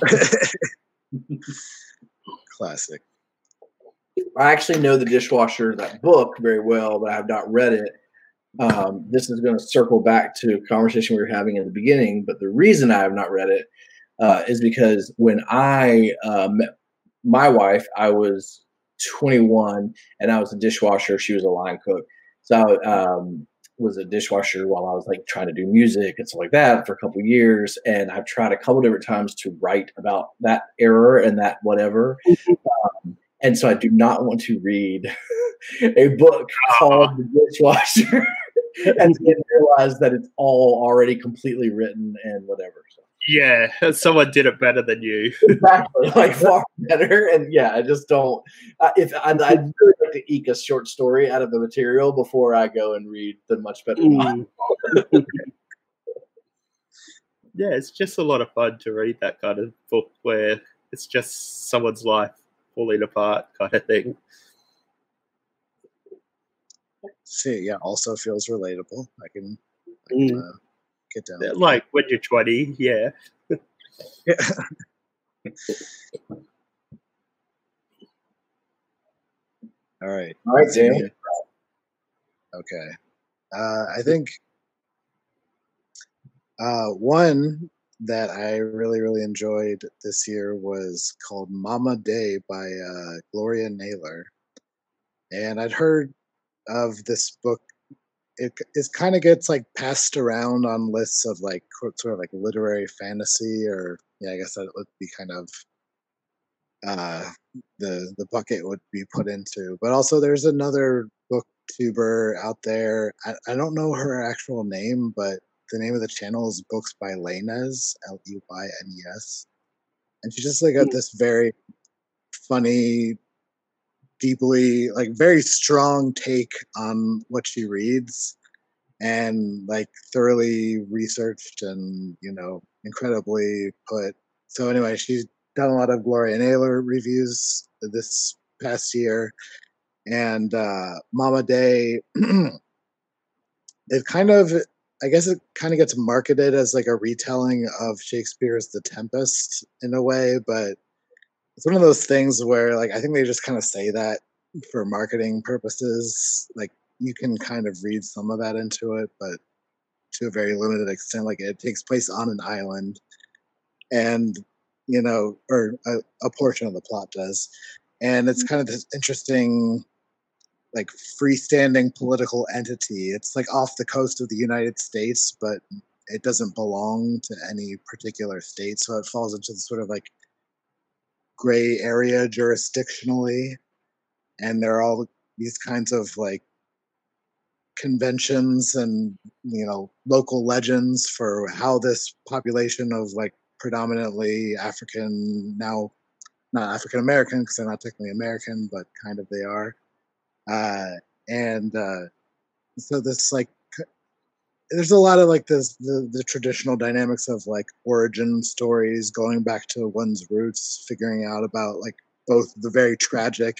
Speaker 3: Classic.
Speaker 2: I actually know the dishwasher that book very well, but I have not read it. Um, this is going to circle back to a conversation we were having in the beginning, but the reason I have not read it uh, is because when I uh, met my wife, I was 21 and I was a dishwasher. She was a line cook, so I um, was a dishwasher while I was like trying to do music and stuff like that for a couple of years. And I've tried a couple different times to write about that error and that whatever. Um, and so I do not want to read a book called The Dishwasher and then realize that it's all already completely written and whatever. So
Speaker 1: Yeah, someone did it better than you.
Speaker 2: exactly, like far better. And yeah, I just don't. Uh, if I, I'd really like to eke a short story out of the material before I go and read the much better.
Speaker 1: Mm. yeah, it's just a lot of fun to read that kind of book where it's just someone's life falling apart kind of thing.
Speaker 3: See, yeah, also feels relatable. I can, I can
Speaker 1: Mm.
Speaker 3: uh, get down. with
Speaker 1: Like when you're 20, yeah.
Speaker 3: that. All right.
Speaker 2: All right, Daniel.
Speaker 3: Okay. Uh, I think uh, one that I really, really enjoyed this year was called Mama Day by uh, Gloria Naylor. And I'd heard of this book. It, it kind of gets like passed around on lists of like sort of like literary fantasy, or yeah, I guess that would be kind of uh, the the bucket would be put into. But also, there's another booktuber out there. I, I don't know her actual name, but the name of the channel is Books by Leynes, L E Y N E S, and she just like got this very funny, deeply like very strong take on what she reads, and like thoroughly researched and you know incredibly put. So anyway, she's done a lot of Gloria Naylor reviews this past year, and uh, Mama Day. it kind of, I guess, it kind of gets marketed as like a retelling of Shakespeare's *The Tempest* in a way, but it's one of those things where, like, I think they just kind of say that for marketing purposes. Like, you can kind of read some of that into it, but to a very limited extent. Like, it takes place on an island, and you know, or a, a portion of the plot does. And it's mm. kind of this interesting like freestanding political entity. It's like off the coast of the United States, but it doesn't belong to any particular state, so it falls into the sort of like gray area jurisdictionally. And there are all these kinds of like conventions and you know local legends for how this population of like predominantly African now not African American because they're not technically American but kind of they are uh, and uh, so this like there's a lot of like this the, the traditional dynamics of like origin stories going back to one's roots figuring out about like both the very tragic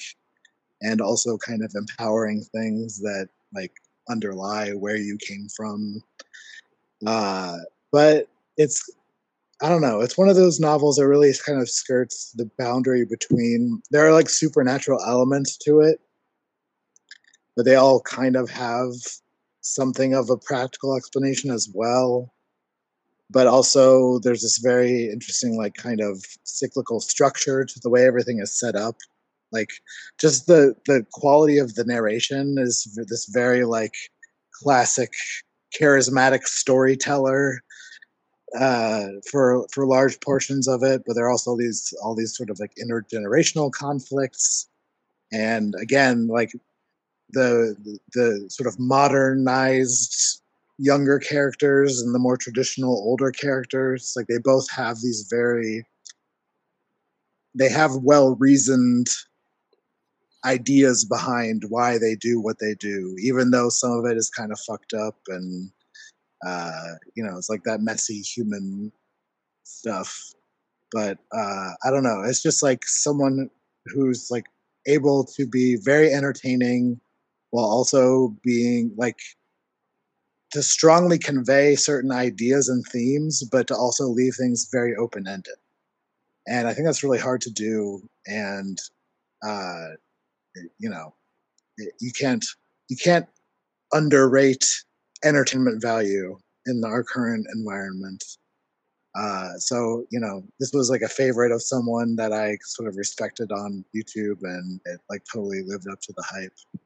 Speaker 3: and also kind of empowering things that like underlie where you came from. Uh but it's i don't know it's one of those novels that really kind of skirts the boundary between there are like supernatural elements to it but they all kind of have something of a practical explanation as well. But also, there's this very interesting, like, kind of cyclical structure to the way everything is set up. Like, just the the quality of the narration is this very like classic, charismatic storyteller uh, for for large portions of it. But there are also these all these sort of like intergenerational conflicts, and again, like the the sort of modernized younger characters and the more traditional older characters like they both have these very they have well reasoned ideas behind why they do what they do even though some of it is kind of fucked up and uh you know it's like that messy human stuff. But uh i don't know it's just like someone who's like able to be very entertaining while also being like to strongly convey certain ideas and themes, but to also leave things very open ended. And I think that's really hard to do. And uh, you know, you can't you can't underrate entertainment value in our current environment. Uh, so you know, this was like a favorite of someone that I sort of respected on YouTube, and it like totally lived up to the hype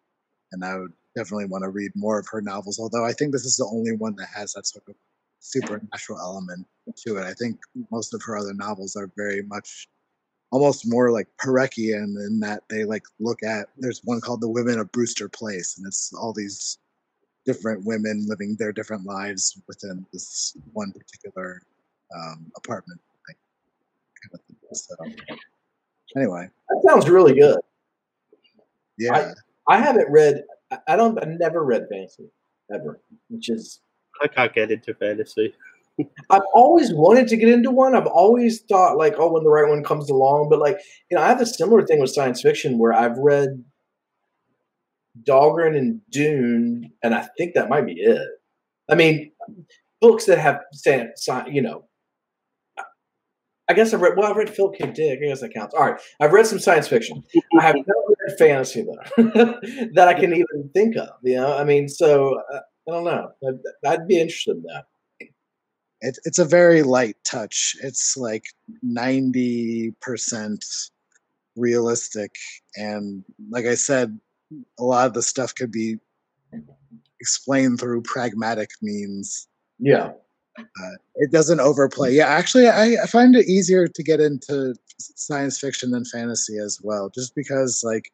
Speaker 3: and I would definitely want to read more of her novels. Although I think this is the only one that has that sort of supernatural element to it. I think most of her other novels are very much almost more like Pareckian in that they like look at. There's one called The Women of Brewster Place, and it's all these different women living their different lives within this one particular um, apartment. Like, kind of thing. So, anyway,
Speaker 2: that sounds really good.
Speaker 3: Yeah.
Speaker 2: I haven't read. I don't. I've never read fantasy ever, which is.
Speaker 1: I can't get into fantasy.
Speaker 2: I've always wanted to get into one. I've always thought like, oh, when the right one comes along. But like, you know, I have a similar thing with science fiction where I've read Dhalgren and Dune, and I think that might be it. I mean, books that have, you know, I guess I've read. Well, I've read Philip K. Dick. I guess that counts. All right, I've read some science fiction. I have not read fantasy though that I can even think of. You know, I mean, so uh, I don't know. I'd, I'd, be interested in that.
Speaker 3: It, it's a very light touch. It's like ninety percent realistic, and like I said, a lot of the stuff could be explained through pragmatic means.
Speaker 2: Yeah
Speaker 3: uh, it doesn't overplay. Yeah, actually, I, I find it easier to get into science fiction than fantasy as well, just because, like,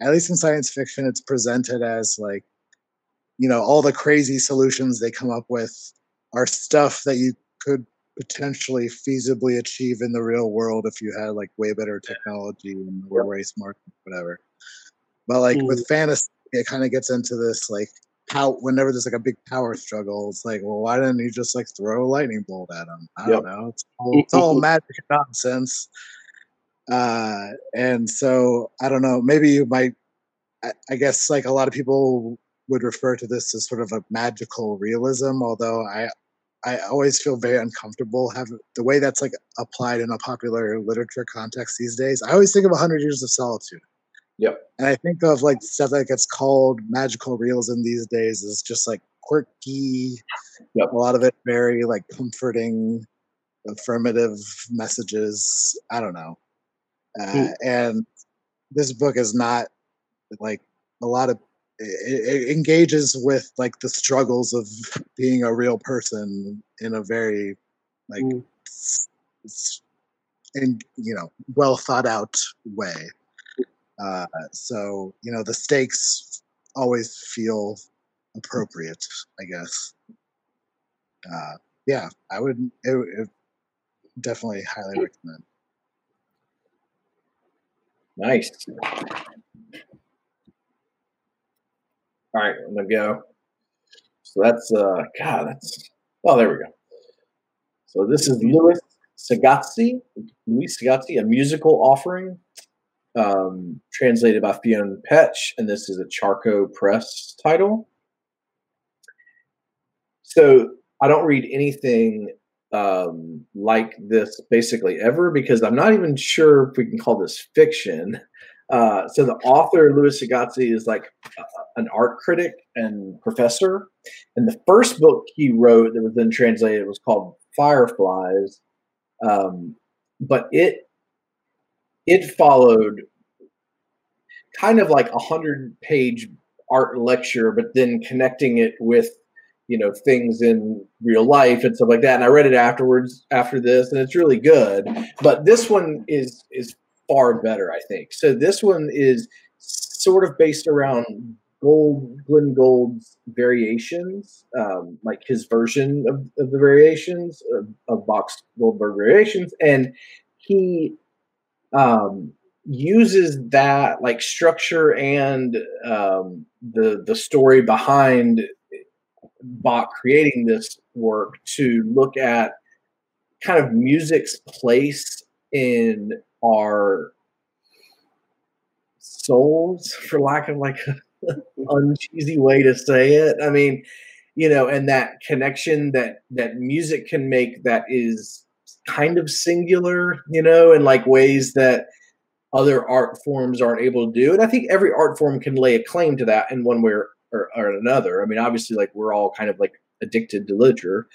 Speaker 3: at least in science fiction, it's presented as like, you know, all the crazy solutions they come up with are stuff that you could potentially feasibly achieve in the real world if you had like way better technology and were way smart, whatever. But like mm. with fantasy, it kind of gets into this like how whenever there's like a big power struggle, it's like, well, why didn't you just like throw a lightning bolt at him? I yep. don't know. It's all, it's all magic nonsense. Uh, and so I don't know. Maybe you might. I, I guess like a lot of people would refer to this as sort of a magical realism, although I I always feel very uncomfortable having the way that's like applied in a popular literature context these days. I always think of Hundred Years of Solitude
Speaker 2: Yep.
Speaker 3: And I think of like stuff that gets called magical realism these days is just like quirky.
Speaker 2: Yep.
Speaker 3: A lot of it very like comforting, affirmative messages. I don't know. Uh. And this book is not like a lot of it, it engages with like the struggles of being a real person in a very like
Speaker 1: Mm.
Speaker 3: and you know well thought out way uh, so you know the stakes always feel appropriate i guess uh, yeah i would it, it definitely highly recommend
Speaker 2: Nice. All right, I'm gonna go. So that's uh God, that's oh there we go. So this is Luis Sagasti, Luis Sagasti, a musical offering, um, translated by Fiona Petch, and this is a Charco Press title. So I don't read anything um, like this basically ever because I'm not even sure if we can call this fiction. Uh, so the author Luis Sagasti is like uh, an art critic and professor, and the first book he wrote that was then translated was called Fireflies, um, but it it followed kind of like a hundred page art lecture, but then connecting it with you know things in real life and stuff like that. And I read it afterwards after this, and it's really good. But this one is is far better, I think. So this one is sort of based around Gould Glenn Gould's variations, um, like his version of, of the variations of, of Bach's Goldberg variations, and he um, uses that like structure and um, the the story behind Bach creating this work to look at kind of music's place in our souls, for lack of like an uncheesy way to say it. I mean, you know, and that connection that that music can make that is kind of singular, you know, in like ways that other art forms aren't able to do. And I think every art form can lay a claim to that in one way or, or, or another. I mean, obviously, like we're all kind of like addicted to literature,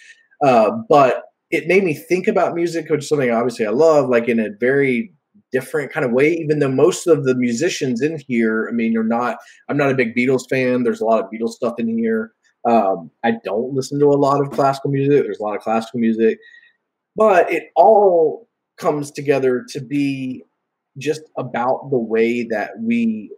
Speaker 2: uh, but it made me think about music, which is something obviously I love, like in a very different kind of way. Even though most of the musicians in here, I mean, you're not. I'm not a big Beatles fan. There's a lot of Beatles stuff in here. Um, I don't listen to a lot of classical music. There's a lot of classical music, but it all comes together to be just about the way that we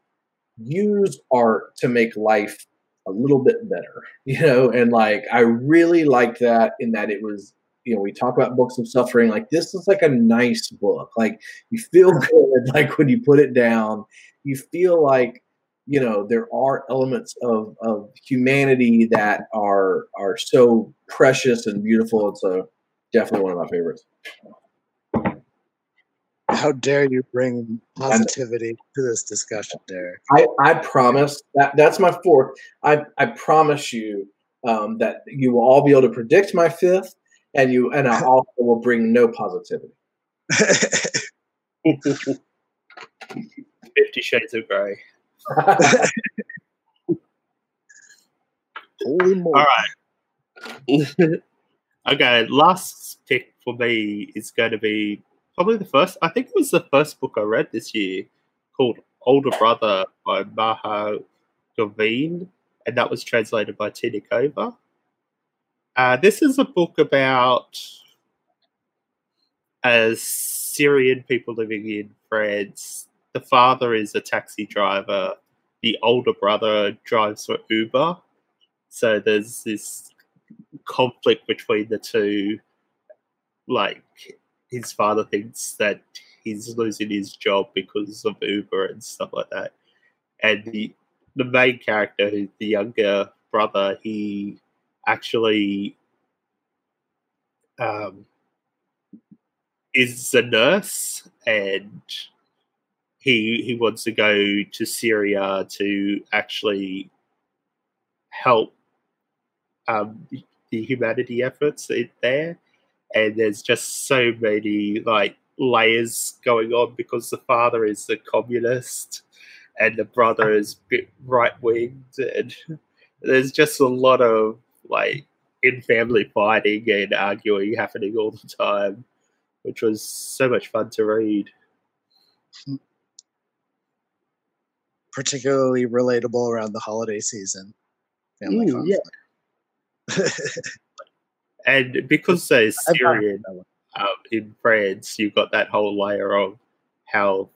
Speaker 2: use art to make life a little bit better, you know. And like, I really like that in that it was, you know, we talk about books of suffering. Like, this is like a nice book. Like, you feel good, like when you put it down, you feel like, you know, there are elements of of humanity that are are so precious and beautiful. And so, definitely one of my favorites.
Speaker 3: How dare you bring positivity to this discussion, Derek?
Speaker 2: I, I promise that that's my fourth. I, I promise you um, that you will all be able to predict my fifth, and you and I also will bring no positivity.
Speaker 1: Fifty Shades of Grey.
Speaker 4: Holy moly!
Speaker 1: All right. Okay, last pick for me is going to be probably the first. I think it was the first book I read this year called Older Brother by Mahir Guven, and that was translated by Tina Kover. Uh, this is a book about uh, Syrian people living in France. The father is a taxi driver. The older brother drives for Uber. So there's this conflict between the two. Like his father thinks that he's losing his job because of Uber and stuff like that. And the the main character, who's the younger brother, he actually um, is a nurse and he he wants to go to Syria to actually help um, the, humanity efforts in there. And there's just so many like layers going on because the father is a communist and the brother is bit right winged and there's just a lot of like in family fighting and arguing happening all the time, which was so much fun to read.
Speaker 3: particularly relatable around the holiday season. Family
Speaker 4: Mm, yeah.
Speaker 1: And because they're Syrian
Speaker 3: heard that one.
Speaker 1: um, in France, you've got that whole layer of how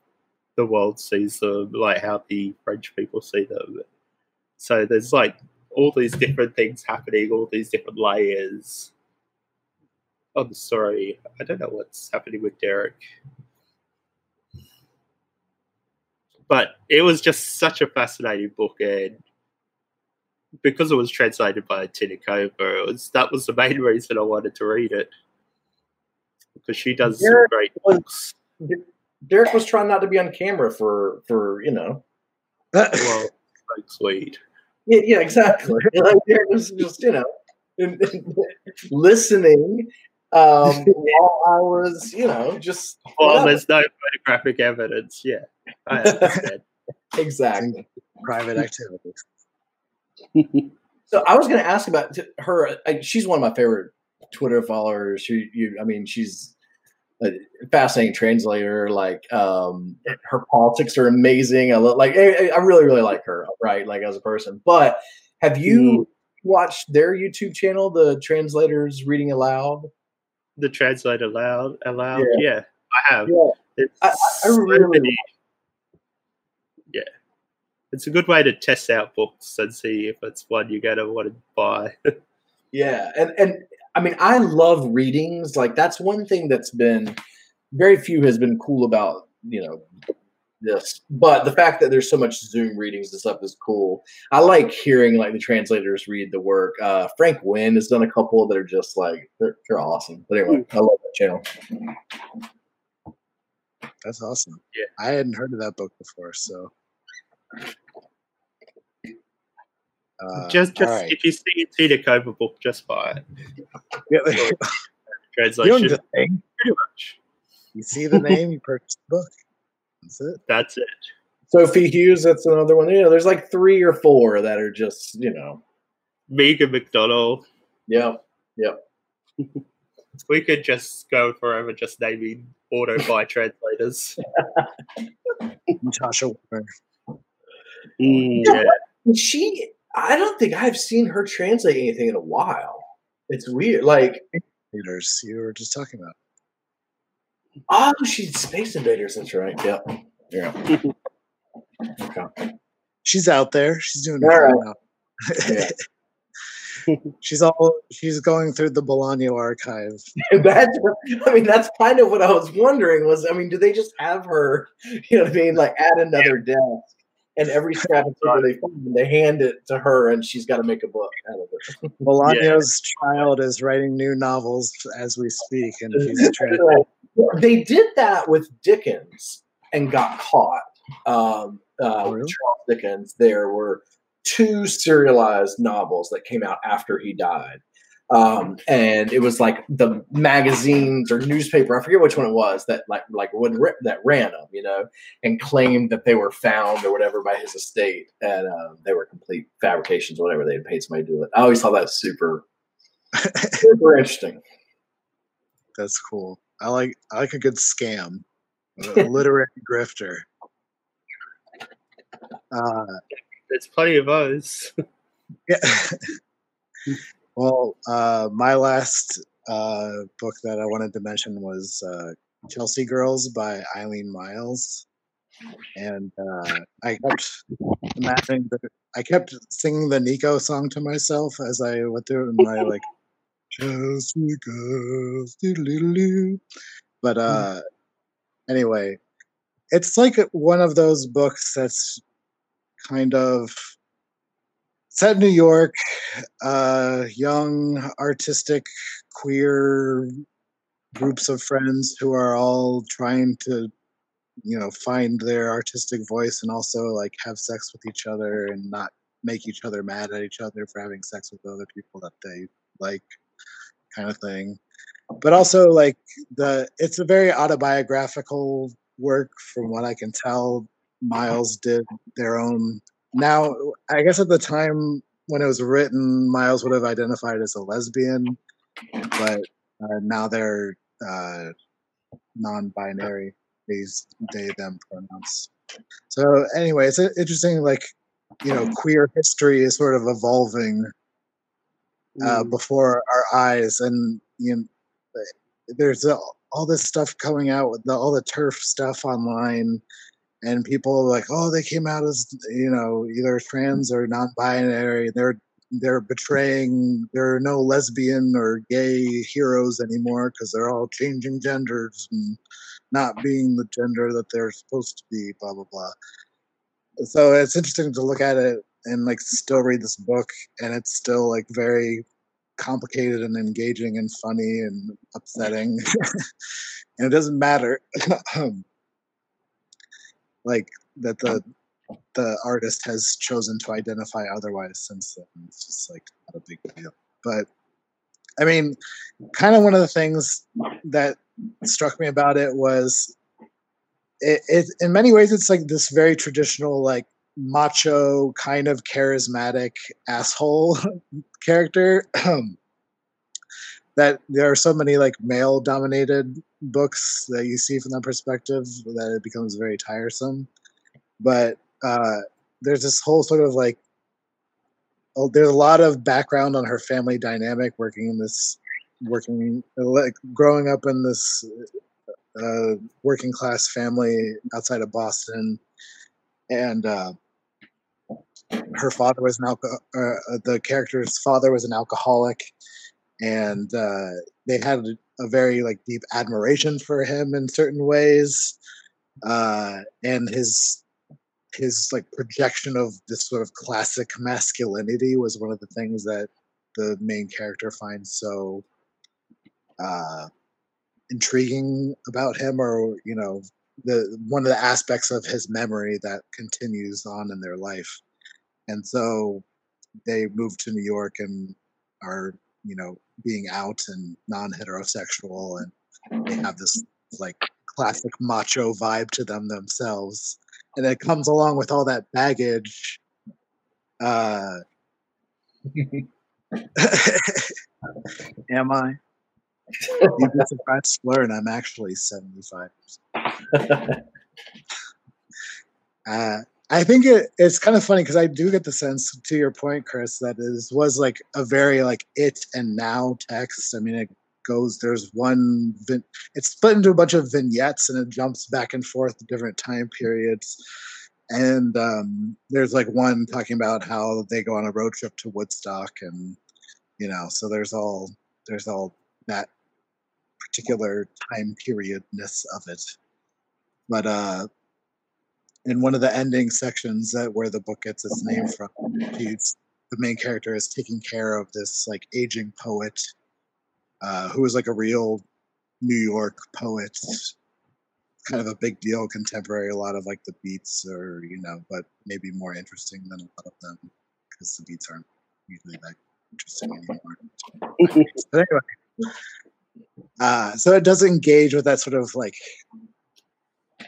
Speaker 1: the world sees them, like how the French people see them. So there's like all these different things happening, all these different layers I'm sorry, I don't know what's happening with Derek. But it was just such a fascinating book, and because it was translated by Tina Kover, it was that was the main reason I wanted to read it because she does some
Speaker 2: Derek
Speaker 1: great
Speaker 2: was-
Speaker 1: books.
Speaker 2: Derek was trying not to be on camera for for you know.
Speaker 1: Well, smokes weed.
Speaker 2: Yeah, yeah, exactly. Like Derek was just you know listening um, while I was you know just
Speaker 1: Well,
Speaker 2: whatever.
Speaker 1: there's no photographic evidence. Yeah, I understand.
Speaker 2: exactly.
Speaker 3: Private activities.
Speaker 2: So I was going to ask about her. I, she's one of my favorite Twitter followers. She, you, I mean, she's a fascinating translator. Like, um, her politics are amazing. I lo- like, I, I really, really like her. Right, like as a person. But have you watched their YouTube channel, the translators reading aloud?
Speaker 1: the translate aloud, aloud.
Speaker 2: Yeah.
Speaker 1: Yeah, I have.
Speaker 2: Yeah, I- I really
Speaker 1: it's a good way to test out books and see if it's one you're gonna want to buy.
Speaker 2: Yeah, and and I mean, I love readings. Like that's one thing that's been very few has been cool about you know this, but the fact that there's so much Zoom readings and stuff is cool. I like hearing like the translators read the work. Uh, Frank Wynne has done a couple that are just like they're, they're awesome. But anyway, I love that channel.
Speaker 3: That's awesome.
Speaker 1: Yeah.
Speaker 3: I hadn't heard of that book before, so. Uh,
Speaker 1: just, just
Speaker 3: all right.
Speaker 1: if you see a Tina Kover book, just buy it.
Speaker 3: You
Speaker 1: Translation,
Speaker 3: don't need to think.
Speaker 1: pretty much.
Speaker 3: You see the name, you purchase the book. That's it.
Speaker 1: That's it.
Speaker 2: Sophie Hughes, that's another one. You know, there's like three or four that are just you know,
Speaker 1: Megan McDowell.
Speaker 2: yeah, yeah.
Speaker 1: We could just go forever just naming auto buy translators.
Speaker 3: Natasha Wimmer.
Speaker 1: yeah.
Speaker 2: she i don't think i've seen her translate anything in a while it's weird like
Speaker 3: Leaders you were just talking about.
Speaker 2: oh she's space invaders that's right yeah yeah okay
Speaker 3: She's out there. She's doing
Speaker 2: All
Speaker 3: okay
Speaker 2: right. yeah
Speaker 3: she's all she's going through the Bolaño archive.
Speaker 2: that's i mean that's kind of what i was wondering was i mean do they just have her you know what i mean like at another desk and every scrap of paper they find they hand it to her and she's got to make a book out of it
Speaker 3: Bolaño's child is writing new novels as we speak, and he's trans-
Speaker 2: they did that with Dickens and got caught. Um, uh,
Speaker 3: Oh,
Speaker 2: with
Speaker 3: really?
Speaker 2: Charles Dickens, there were two serialized novels that came out after he died. Um, and it was like the magazines or newspaper, I forget which one it was that like like would ri- that ran them, you know, and claimed that they were found or whatever by his estate, and uh, they were complete fabrications, or whatever they had paid somebody to do it. I always thought that super super interesting.
Speaker 3: That's cool. I like I like a good scam, a literary grifter. Uh,
Speaker 1: There's plenty of those.
Speaker 3: yeah. well, uh, my last uh, book that I wanted to mention was uh, Chelsea Girls by Eileen Myles, and uh, I kept imagining that I kept singing the Nico song to myself as I went through it in my like Chelsea Girls, doo-doo-doo-doo. but uh, anyway, it's like one of those books that's kind of set in New York, uh, young, artistic, queer groups of friends who are all trying to, you know, find their artistic voice and also like have sex with each other and not make each other mad at each other for having sex with other people that they like, kind of thing. But also like the, it's a very autobiographical work from what I can tell. Myles did their own now i guess at the time when it was written myles would have identified as a lesbian but uh, now they're uh, non-binary these they them pronouns So anyway, it's interesting. Like you know, queer history is sort of evolving uh, mm. before our eyes, and you know, there's all this stuff coming out with the, all the TERF stuff online and people are like oh they came out as you know either trans or non-binary. They're they're betraying there are no lesbian or gay heroes anymore because they're all changing genders and not being the gender that they're supposed to be blah blah blah. So it's interesting to look at it and like still read this book and it's still like very complicated and engaging and funny and upsetting. And it doesn't matter um, like that the the artist has chosen to identify otherwise since then. It's just like not a big deal. But I mean, kind of one of the things that struck me about it was it, it in many ways it's like this very traditional like macho kind of charismatic asshole character that there are so many like male dominated books that you see from that perspective that it becomes very tiresome. But uh there's this whole sort of like there's a lot of background on her family dynamic working in this working like growing up in this uh, working class family outside of boston. And uh her father was an alcohol uh, the character's father was an alcoholic and uh, they had a, very like deep admiration for him in certain ways, uh, and his his like projection of this sort of classic masculinity was one of the things that the main character finds so uh, intriguing about him, or you know, the one of the aspects of his memory that continues on in their life, and so they move to New York and are you know being out and non-heterosexual and they have this like classic macho vibe to them themselves. And it comes along with all that baggage uh am i? You'd be surprised to learn i'm actually 75 uh I think it, it's kind of funny because I do get the sense, to your point, Chris, that it was like a very like it and now text. I mean, it goes. There's one. Vin, it's split into a bunch of vignettes, and it jumps back and forth to different time periods. And um, there's like one talking about how they go on a road trip to Woodstock, and you know, so there's all there's all that particular time periodness of it. But uh, in one of the ending sections that where the book gets its name from, he's the main character is taking care of this like aging poet uh, who is like a real New York poet. Kind of a big deal, contemporary. A lot of like the beats are, you know, but maybe more interesting than a lot of them because the beats aren't usually that interesting anymore. but anyway, uh, so it does engage with that sort of like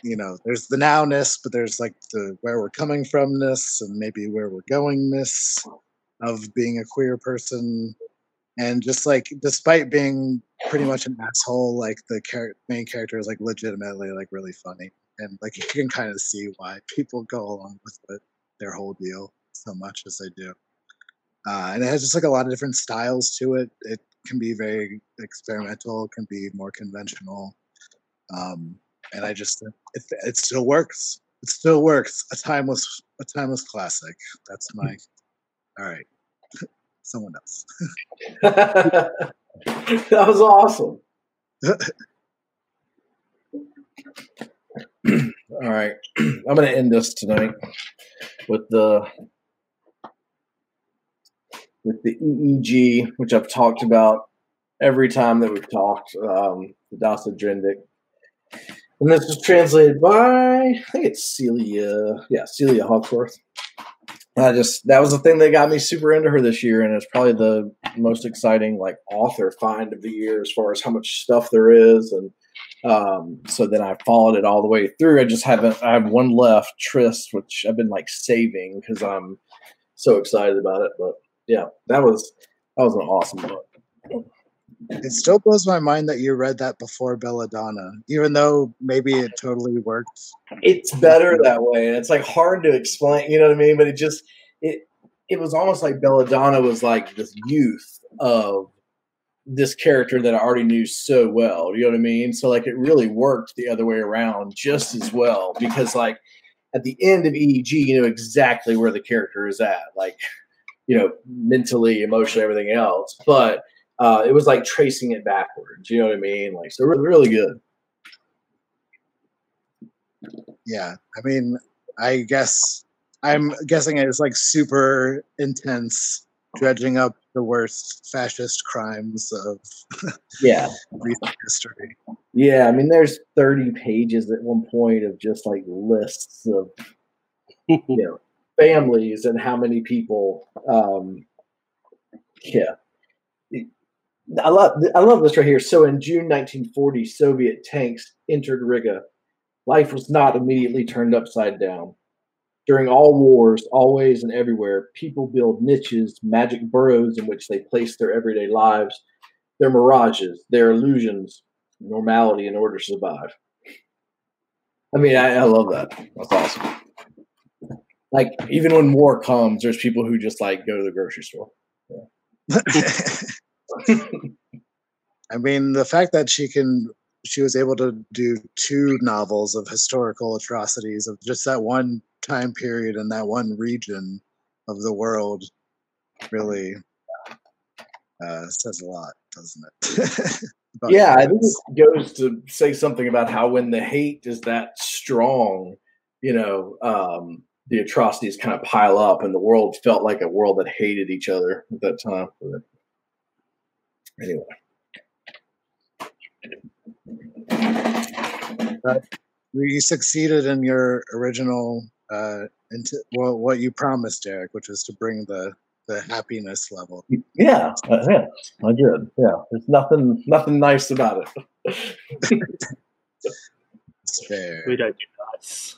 Speaker 3: you know, there's the nowness, but there's like the where we're coming from this and maybe where we're going this of being a queer person. And just like, despite being pretty much an asshole, like the char- main character is like legitimately like really funny. And like you can kind of see why people go along with it, their whole deal so much as they do. Uh, and it has just like a lot of different styles to it. It can be very experimental, can be more conventional. Um, and I just it, it still works. It still works. A timeless a timeless classic. That's my all right. Someone else.
Speaker 2: that was awesome. all right. I'm going to end this tonight with the with the EEG, which I've talked about every time that we've talked, um, the Daša Drndić and this was translated by I think it's Celia. Yeah, Celia Hawkesworth. I just that was the thing that got me super into her this year, and it's probably the most exciting like author find of the year as far as how much stuff there is. And um, so then I followed it all the way through. I just haven't. I have one left, Trieste, which I've been like saving because I'm so excited about it. But yeah, that was that was an awesome book.
Speaker 3: It still blows my mind that you read that before Belladonna, even though maybe it totally worked.
Speaker 2: It's better that way, it's like hard to explain. You know what I mean? But it just it it was almost like Belladonna was like this youth of this character that I already knew so well. You know what I mean? So like it really worked the other way around just as well because like at the end of EEG, you know exactly where the character is at, like you know mentally, emotionally, everything else. But uh, it was like tracing it backwards. You know what I mean? Like so, really, really good.
Speaker 3: Yeah, I mean, I guess I'm guessing it's like super intense, dredging up the worst fascist crimes of
Speaker 2: yeah
Speaker 3: recent history.
Speaker 2: Yeah, I mean, there's 30 pages at one point of just like lists of you know families and how many people. Um, yeah, I love I love this right here. So in June 1940, Soviet tanks entered Riga. Life was not immediately turned upside down. During all wars, always and everywhere, people build niches, magic burrows in which they place their everyday lives, their mirages, their illusions, normality in order to survive. I mean, I, I love that. That's awesome. Like, even when war comes, there's people who just like go to the grocery store.
Speaker 3: I mean, the fact that she can, she was able to do two novels of historical atrocities of just that one time period and that one region of the world really uh, says a lot, doesn't it?
Speaker 2: Yeah, I think it goes to say something about how when the hate is that strong, you know, um, the atrocities kind of pile up, and the world felt like a world that hated each other at that time. But anyway,
Speaker 3: you succeeded in your original uh into well what you promised Derek, which was to bring the the happiness level
Speaker 2: yeah, uh, yeah, I did. Yeah, there's nothing, nothing nice about it.
Speaker 3: it's fair
Speaker 1: We don't do nice.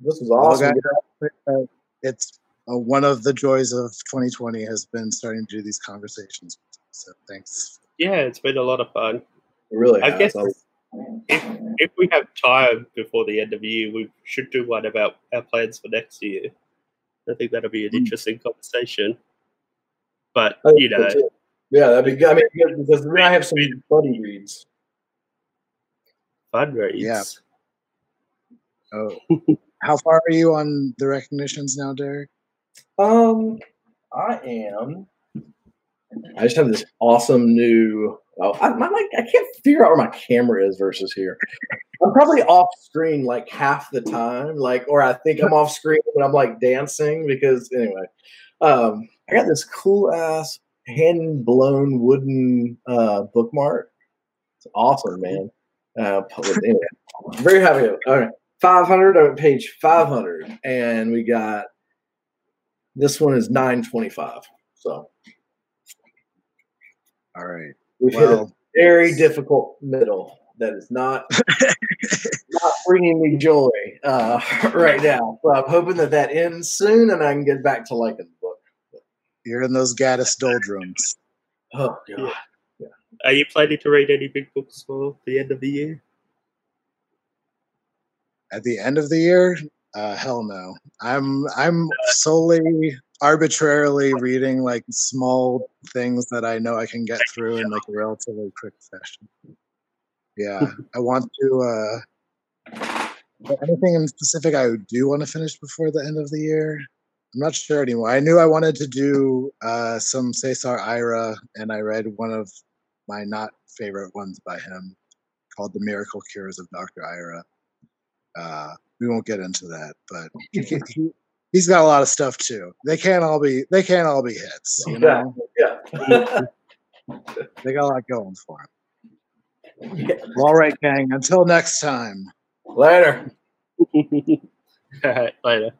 Speaker 2: This is
Speaker 3: Well,
Speaker 2: awesome.
Speaker 3: guys, uh, it's uh, one of the joys of 2020 has been starting to do these conversations so thanks
Speaker 1: Yeah, it's been a lot of fun.
Speaker 2: Really,
Speaker 1: I
Speaker 2: has.
Speaker 1: guess
Speaker 2: I-
Speaker 1: if if we have time before the end of the year, we should do one about our plans for next year. I think that'll be an
Speaker 3: Mm.
Speaker 1: interesting conversation. But you know,
Speaker 2: yeah, that'd be good. I mean, because we might have some buddy reads.
Speaker 1: fun reads.
Speaker 3: Yeah. oh how far are you on the recognitions now derek
Speaker 2: Um, I am. I just have this awesome new. Oh, I, my, my, I can't figure out where my camera is versus here. I'm probably off screen like half the time, like, or I think I'm off screen when I'm like dancing because anyway, um, I got this cool ass hand blown wooden uh, bookmark. It's awesome, man. Uh, anyway, very happy. All right, 500 on page 500, and we got this one is 925. So
Speaker 3: all right
Speaker 2: we've hit a
Speaker 3: well
Speaker 2: very difficult middle that is not not bringing me joy uh, right now. So I'm hoping that that ends soon and I can get back to liking the book.
Speaker 3: you're in those gaddis doldrums
Speaker 2: Oh god.
Speaker 1: Are you planning to read any big books for the end of the year?
Speaker 3: at the end of the year uh hell no. I'm i'm solely arbitrarily reading like small things that i know i can get through in like a relatively quick fashion. Yeah i want to uh anything in specific i do want to finish before the end of the year? I'm not sure anymore. I knew i wanted to do uh some César Aira and i read one of my not favorite ones by him called the miracle cures of dr Aira. Uh, we won't get into that, but he, he, he's got a lot of stuff too. They can't all be they can't all be hits. You know,
Speaker 2: Yeah.
Speaker 3: they got a lot going for them.
Speaker 2: yeah.
Speaker 3: Well, all right, gang. Until next time.
Speaker 2: Later.
Speaker 1: All right, later.